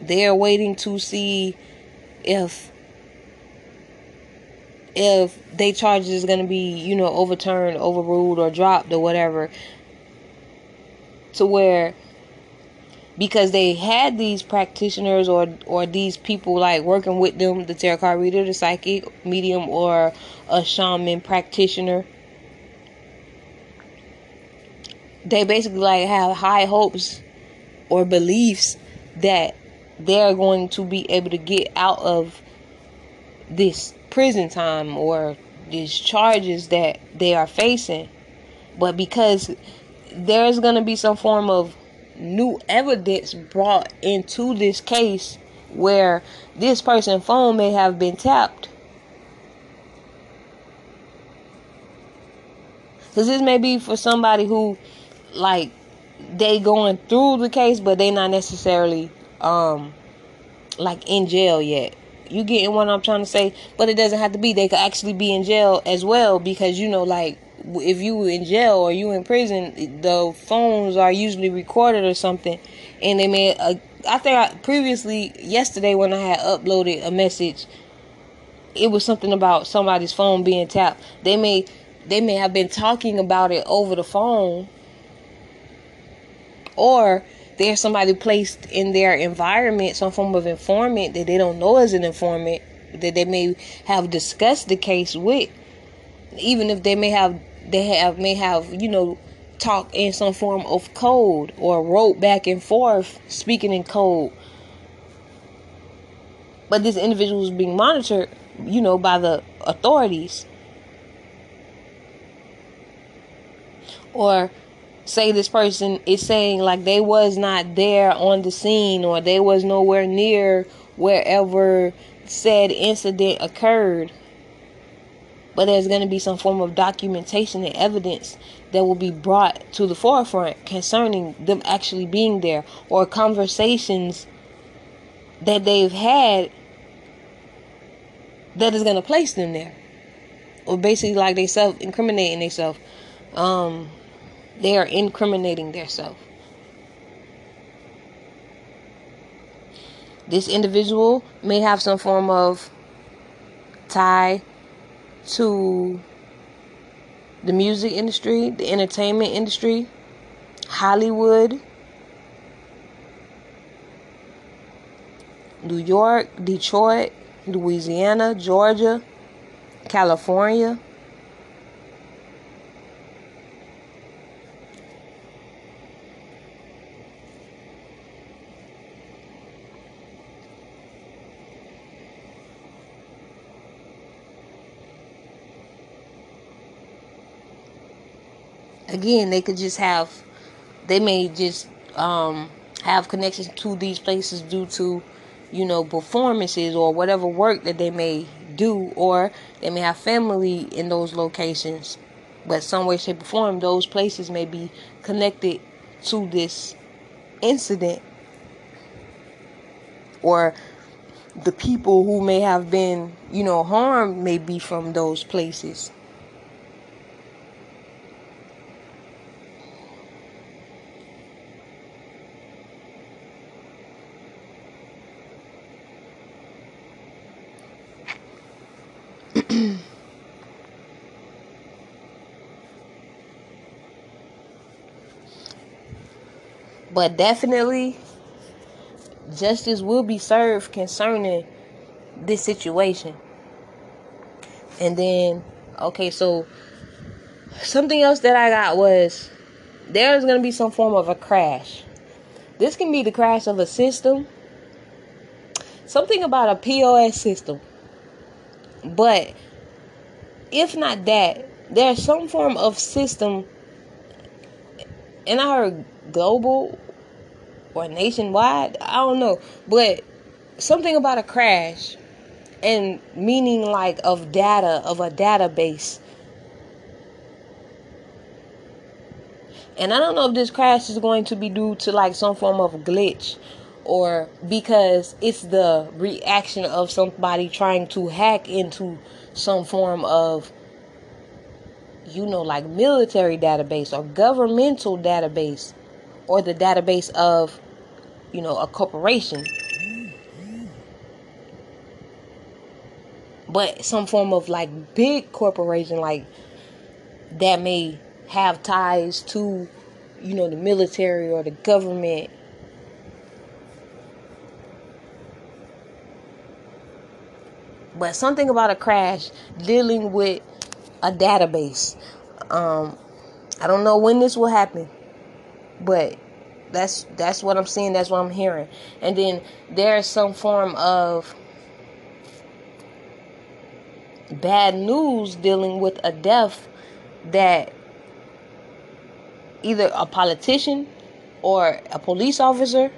they're waiting to see if if they charges is going to be you know overturned overruled or dropped or whatever to where because they had these practitioners or or these people like working with them, the tarot card reader, the psychic medium, or a shaman practitioner. They basically like have high hopes or beliefs that they're going to be able to get out of this prison time or these charges that they are facing. But because there's going to be some form of new evidence brought into this case where this person's phone may have been tapped. Because this may be for somebody who, like, they going through the case, but they not necessarily, um, like in jail yet. You getting what I'm trying to say? But it doesn't have to be. They could actually be in jail as well because you know, like if you were in jail or you in prison, the phones are usually recorded or something, and they may. Uh, I think I, previously yesterday when I had uploaded a message, it was something about somebody's phone being tapped. They may they may have been talking about it over the phone, or there's somebody placed in their environment, some form of informant that they don't know as an informant that they may have discussed the case with, even if they may have they have may have you know talk in some form of code or wrote back and forth speaking in code. But this individual is being monitored you know by the authorities. Or say this person is saying like they was not there on the scene or they was nowhere near wherever said incident occurred but there's going to be some form of documentation and evidence that will be brought to the forefront concerning them actually being there or conversations that they've had that is going to place them there. Or basically like they self incriminating themselves um they are incriminating themselves this individual may have some form of tie to the music industry, the entertainment industry, Hollywood, New York, Detroit, Louisiana, Georgia, California. Again, they could just have, they may just um, have connections to these places due to, you know, performances or whatever work that they may do, or they may have family in those locations. But some way, shape, or form, those places may be connected to this incident, or the people who may have been, you know, harmed may be from those places. But definitely justice will be served concerning this situation. And then, okay, so something else that I got was there's going to be some form of a crash. This can be the crash of a system, something about a POS system. But if not that, there's some form of system, and I heard global or nationwide. I don't know, but something about a crash and meaning like of data of a database. And I don't know if this crash is going to be due to like some form of glitch or because it's the reaction of somebody trying to hack into some form of you know like military database or governmental database or the database of you know a corporation. But some form of like big corporation like that may have ties to you know the military or the government. But something about a crash dealing with a database um i don't know when this will happen but that's that's what i'm seeing that's what i'm hearing. And then there's some form of bad news dealing with a death that either a politician or a police officer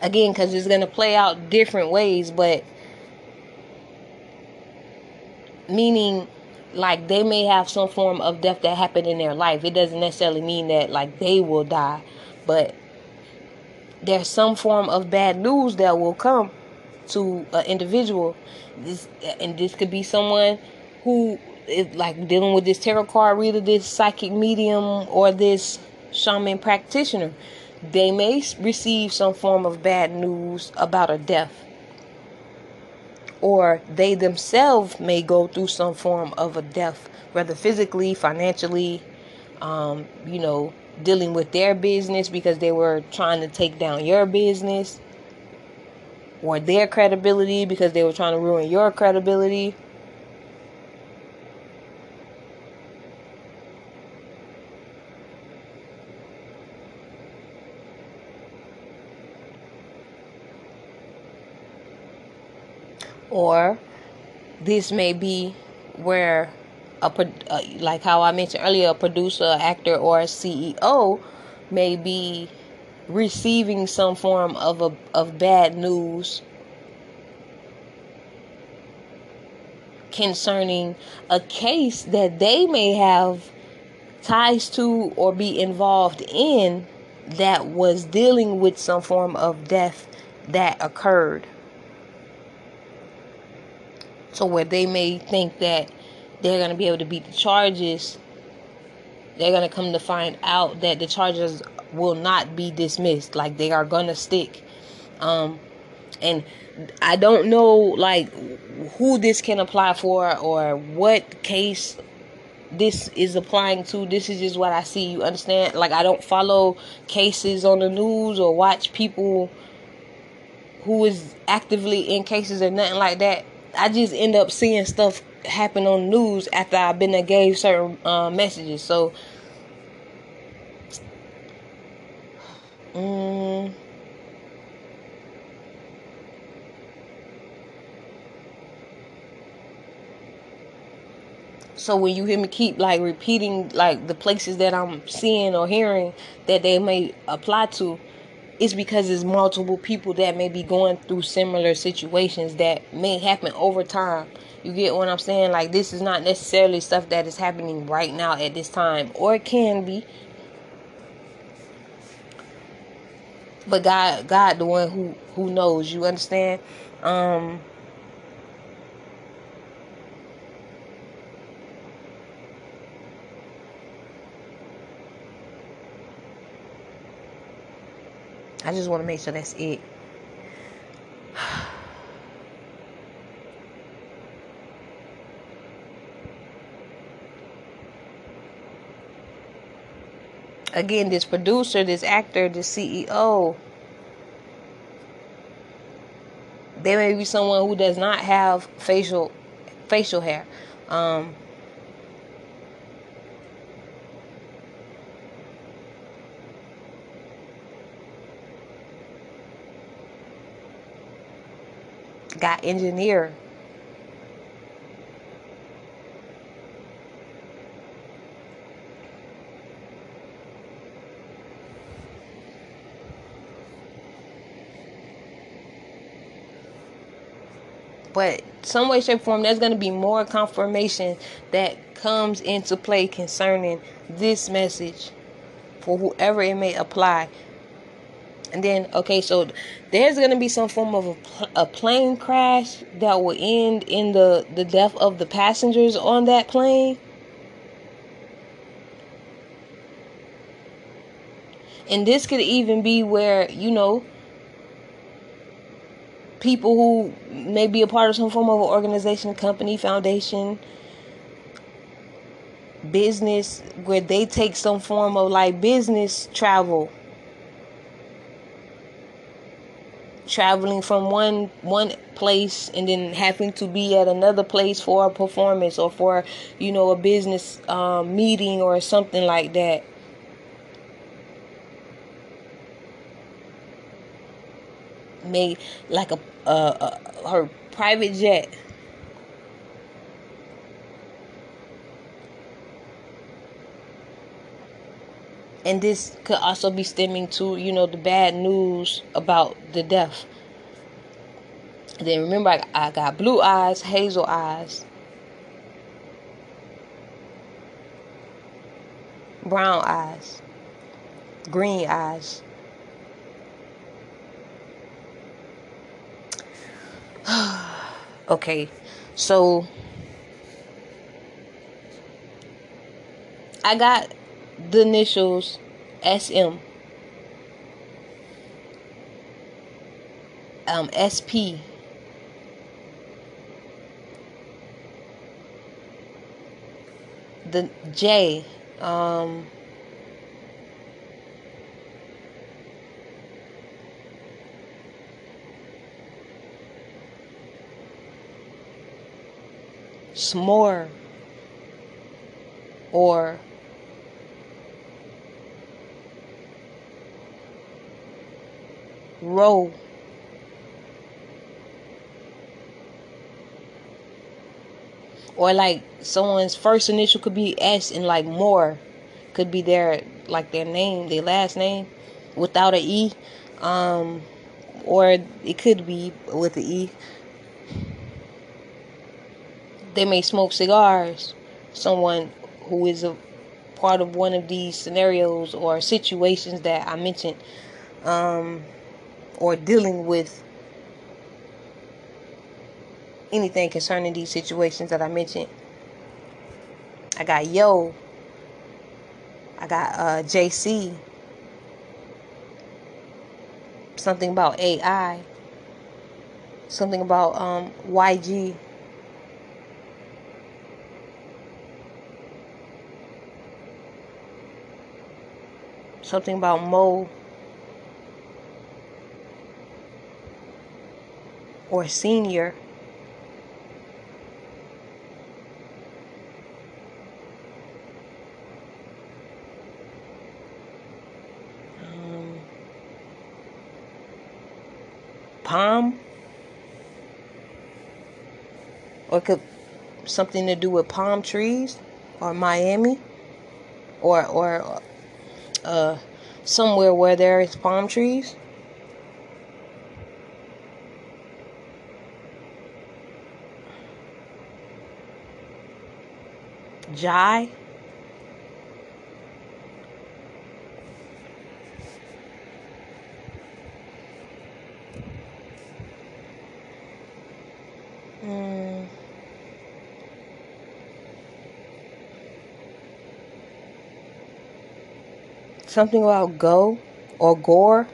again because it's going to play out different ways but meaning like they may have some form of death that happened in their life. It doesn't necessarily mean that like they will die, but there's some form of bad news that will come to an individual. This and this could be someone who is like dealing with this tarot card reader, this psychic medium, or this shaman practitioner. They may receive some form of bad news about a death or they themselves may go through some form of a death, whether physically, financially, um, you know, dealing with their business because they were trying to take down your business, or their credibility because they were trying to ruin your credibility. Or this may be where a uh, like how I mentioned earlier, a producer, actor, or CEO may be receiving some form of a, of bad news concerning a case that they may have ties to or be involved in that was dealing with some form of death that occurred. So where they may think that they're going to be able to beat the charges, they're going to come to find out that the charges will not be dismissed. Like they are going to stick. Um, and I don't know like who this can apply for or what case this is applying to. This is just what I see. You understand? Like I don't follow cases on the news or watch people who is actively in cases or nothing like that. I just end up seeing stuff happen on the news after I've been and gave certain uh, messages. So, um, so when you hear me keep like repeating like the places that I'm seeing or hearing that they may apply to, it's because it's multiple people that may be going through similar situations that may happen over time. You get what I'm saying? Like this is not necessarily stuff that is happening right now at this time, or it can be. But God, God, the one who who knows. You understand? Um, I just want to make sure that's it. Again, this producer, this actor, this CEO, there may be someone who does not have facial facial hair. Um, engineer. But some way, shape, form, there's going to be more confirmation that comes into play concerning this message for whoever it may apply. And then, okay, so there's to be some form of a, a, plane crash that will end in the, the death of the passengers on that plane. And this could even be where, you know, people who may be a part of some form of an organization, company, foundation, business, where they take some form of like business travel. Traveling from one one place and then having to be at another place for a performance or for you know a business um, meeting or something like that made like a, uh, a her private jet. And this could also be stemming to, you know, the bad news about the death. then remember, I, I got blue eyes, hazel eyes, brown eyes, green eyes. okay, so I got the initials SM, um, SP. The J, um, s'more or row or like someone's first initial could be S and like more could be their like their name, their last name without a E. Um or it could be with the E they may smoke cigars. Someone who is a part of one of these scenarios or situations that I mentioned, um, or dealing with anything concerning these situations that I mentioned. I got Yo. I got uh, JC. Something about AI. Something about um, YG. something about Mo or senior. Um, palm or could something to do with palm trees or Miami or or uh, somewhere where there is palm trees. Jai. Mm. something about go or gore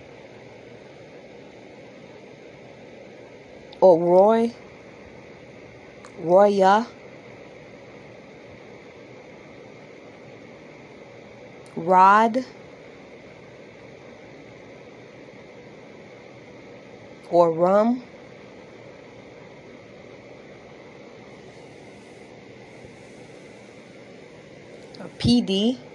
or Roy, Roya, Rod, or Rum. Or PD.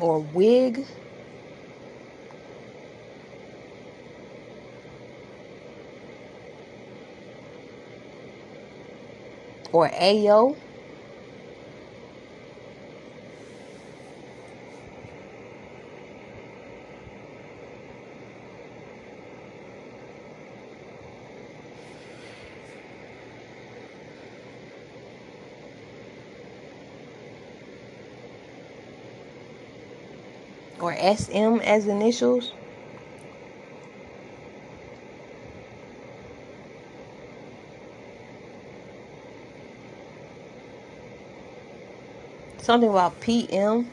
or wig or Ayo. Or SM as initials. Something about PM.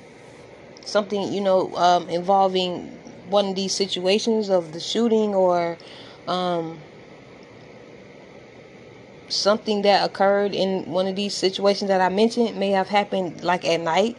Something, you know, um, involving one of these situations of the shooting or um, something that occurred in one of these situations that I mentioned may have happened like at night.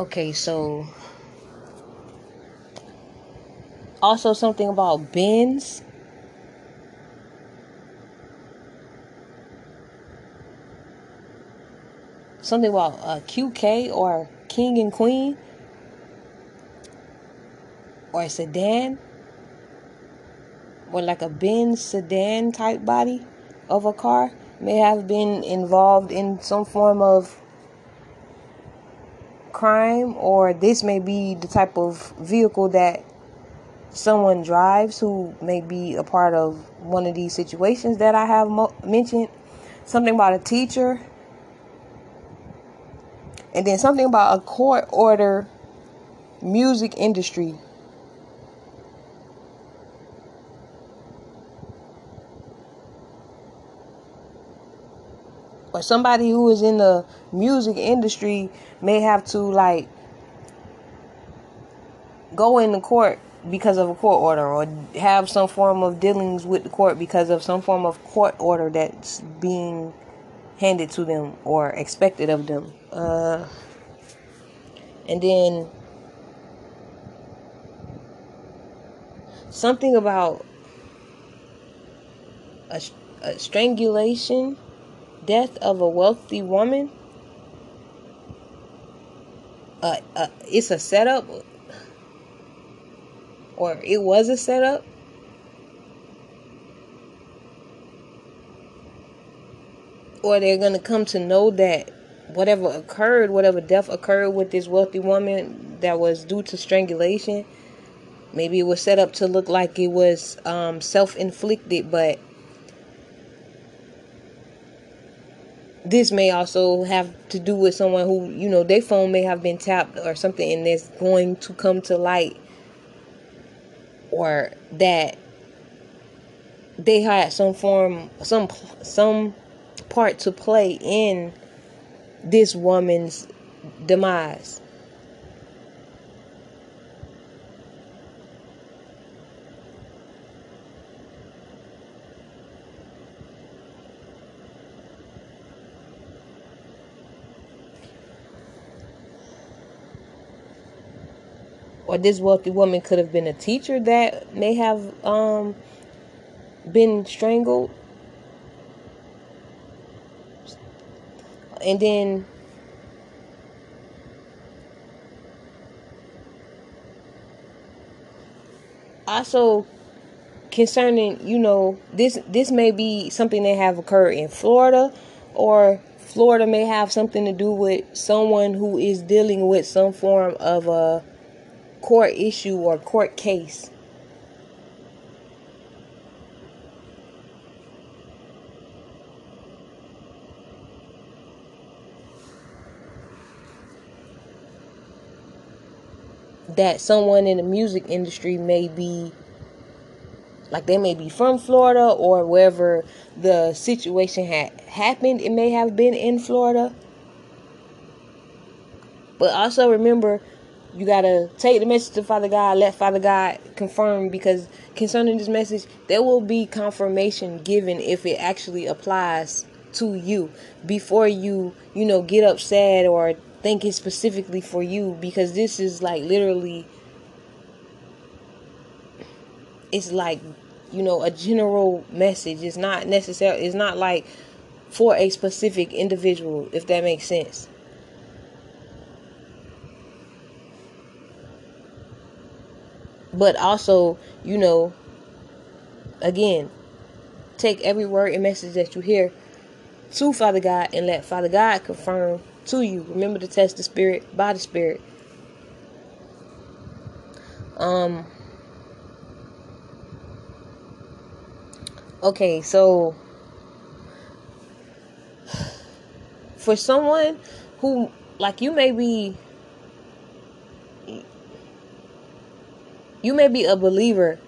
Okay, so also something about bins. Something about uh, QK or King and Queen or a sedan or like a Benz sedan type body of a car may have been involved in some form of crime or this may be the type of vehicle that someone drives who may be a part of one of these situations that I have mo- mentioned. Something about a teacher. And then something about a court order music industry. Or somebody who is in the music industry may have to like go in the court because of a court order or have some form of dealings with the court because of some form of court order that's being handed to them or expected of them. Uh, and then something about a, a strangulation, death of a wealthy woman. Uh, uh, it's a setup or it was a setup. Or they're going to come to know that whatever occurred, whatever death occurred with this wealthy woman that was due to strangulation, maybe it was set up to look like it was um, self inflicted, but this may also have to do with someone who, you know, their phone may have been tapped or something, and there's going to come to light or that they had some form some some part to play in this woman's demise or this wealthy woman could have been a teacher that may have um, been strangled. And then also concerning, you know, this this may be something that have occurred in Florida or Florida may have something to do with someone who is dealing with some form of a court issue or court case. That someone in the music industry may be like they may be from Florida or wherever the situation had happened, it may have been in Florida. But also remember you gotta take the message to Father God, let Father God confirm because concerning this message, there will be confirmation given if it actually applies to you. Before you, you know, get upset or think it's specifically for you because this is like literally it's like you know a general message. It's not necessarily it's not like for a specific individual if that makes sense but also, you know, again, take every word and message that you hear to Father God and let Father God confirm to you. Remember to test the spirit by the spirit. Um Okay, so for someone who like you may be you may be a believer,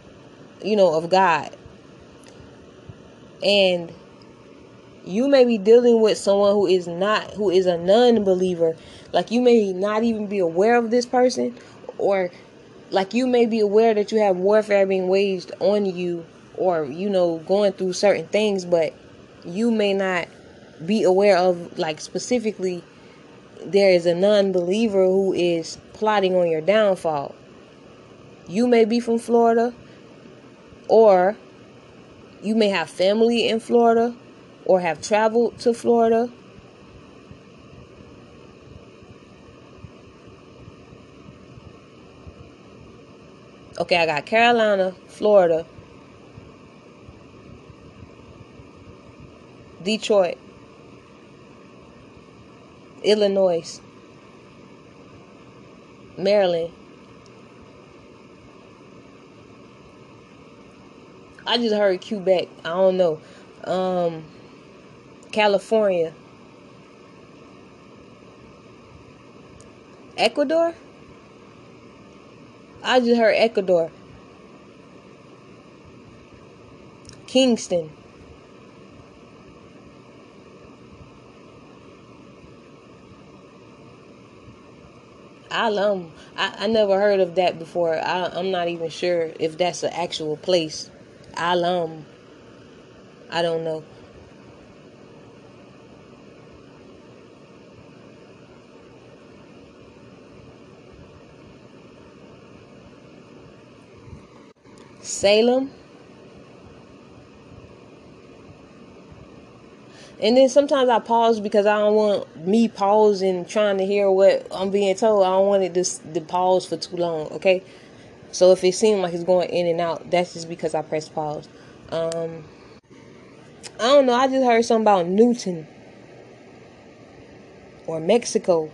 you know, of God. And you may be dealing with someone who is not who is a non-believer. Like you may not even be aware of this person or like you may be aware that you have warfare being waged on you or you know going through certain things but you may not be aware of like specifically there is a non-believer who is plotting on your downfall you may be from Florida, or you may have family in Florida, or have traveled to Florida. Okay, I got Carolina, Florida, Detroit, Illinois, Maryland, I just heard Quebec. I don't know. Um, California. Ecuador? I just heard Ecuador. Kingston. Alum. I, I never heard of that before. I, I'm not even sure if that's an actual place. Alum. I don't know. Salem. And then sometimes I pause because I don't want me pausing trying to hear what I'm being told. I don't want it to, to pause for too long, okay? So if it seems like it's going in and out, that's just because I pressed pause. Um, I don't know. I just heard something about Newton or Mexico.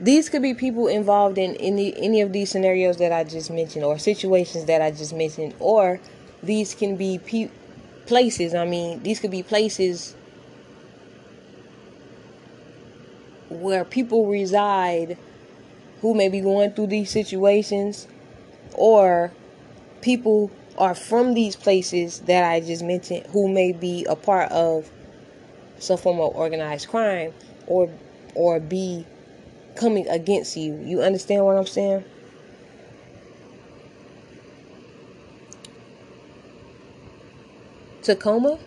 These could be people involved in any any of these scenarios that I just mentioned, or situations that I just mentioned, or these can be pe- places. I mean, these could be places where people reside who may be going through these situations or people are from these places that I just mentioned who may be a part of some form of organized crime or or be coming against you. You understand what I'm saying? Tacoma?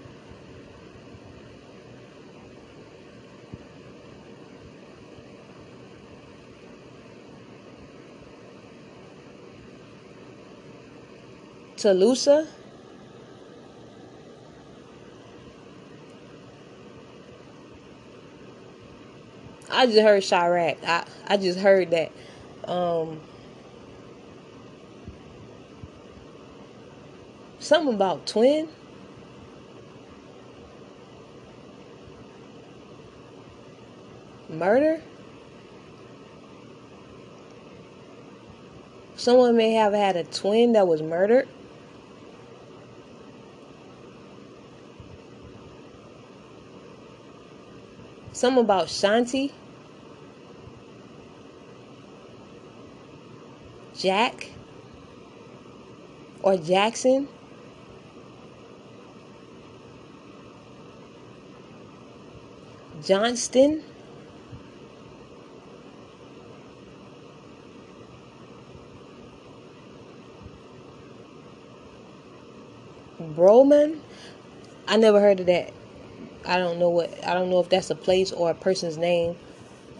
Toulouse. I just heard Chiraq. I, I just heard that. Um, something about twin. Murder. Someone may have had a twin that was murdered. Some about Shanti. Jack. Or Jackson. Johnston. Broman. I never heard of that. I don't know what I don't know if that's a place or a person's name.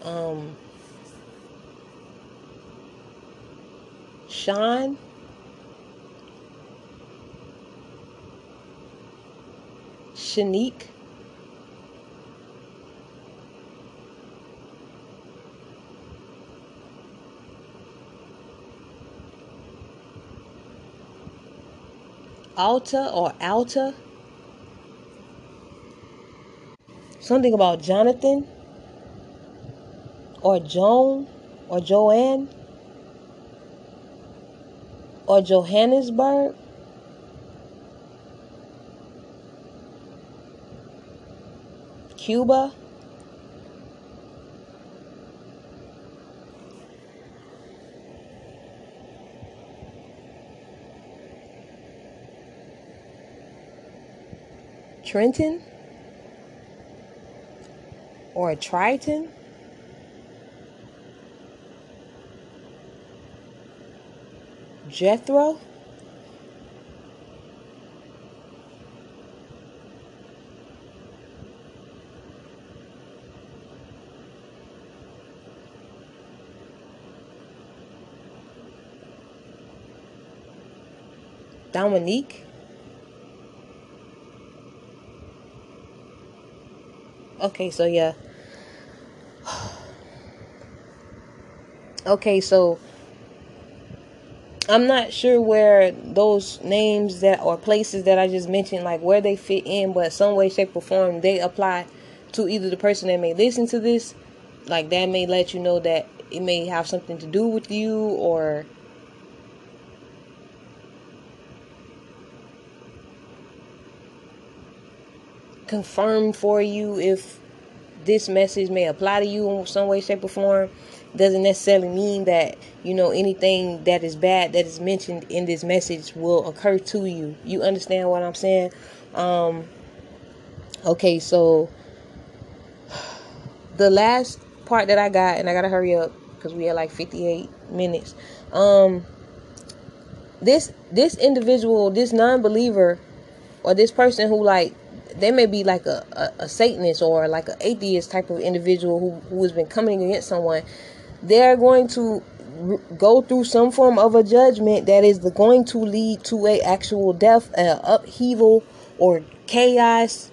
Um, Sean. Shanique. Alta or Alta. Something about Jonathan or Joan or Joanne or Johannesburg. Cuba. Trenton or a Triton. Jethro. Dominique. Okay, so yeah. Okay, so I'm not sure where those names that or places that I just mentioned, like where they fit in, but some way, shape, or form they apply to either the person that may listen to this, like that may let you know that it may have something to do with you or confirm for you if this message may apply to you in some way, shape, or form doesn't necessarily mean that you know anything that is bad that is mentioned in this message will occur to you. You understand what I'm saying? Um, okay, so the last part that I got, and I gotta hurry up because we had like 58 minutes. Um, this this individual, this non-believer, or this person who like they may be like a, a, a Satanist or like an atheist type of individual who, who has been coming against someone. They're going to go through some form of a judgment that is going to lead to a actual death, uh, upheaval, or chaos,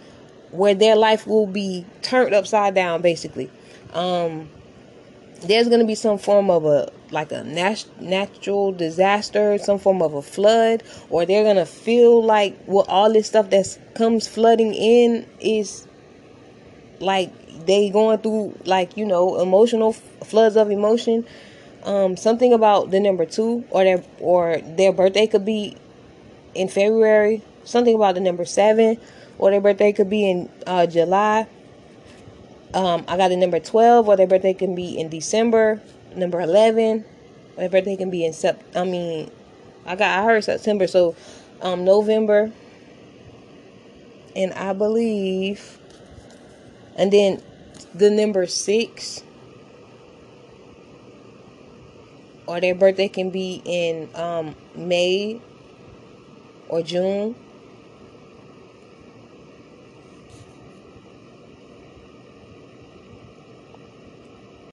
where their life will be turned upside down. Basically, um, there's going to be some form of a like a nat- natural disaster, some form of a flood, or they're gonna feel like well, all this stuff that comes flooding in is like they going through like you know emotional floods of emotion. Um, something about the number two, or their or their birthday could be in February. Something about the number seven, or their birthday could be in uh, July. Um, I got the number 12, or their birthday can be in December number 11 or their birthday can be in sep i mean i got i heard september so um november and i believe and then the number six or their birthday can be in um may or june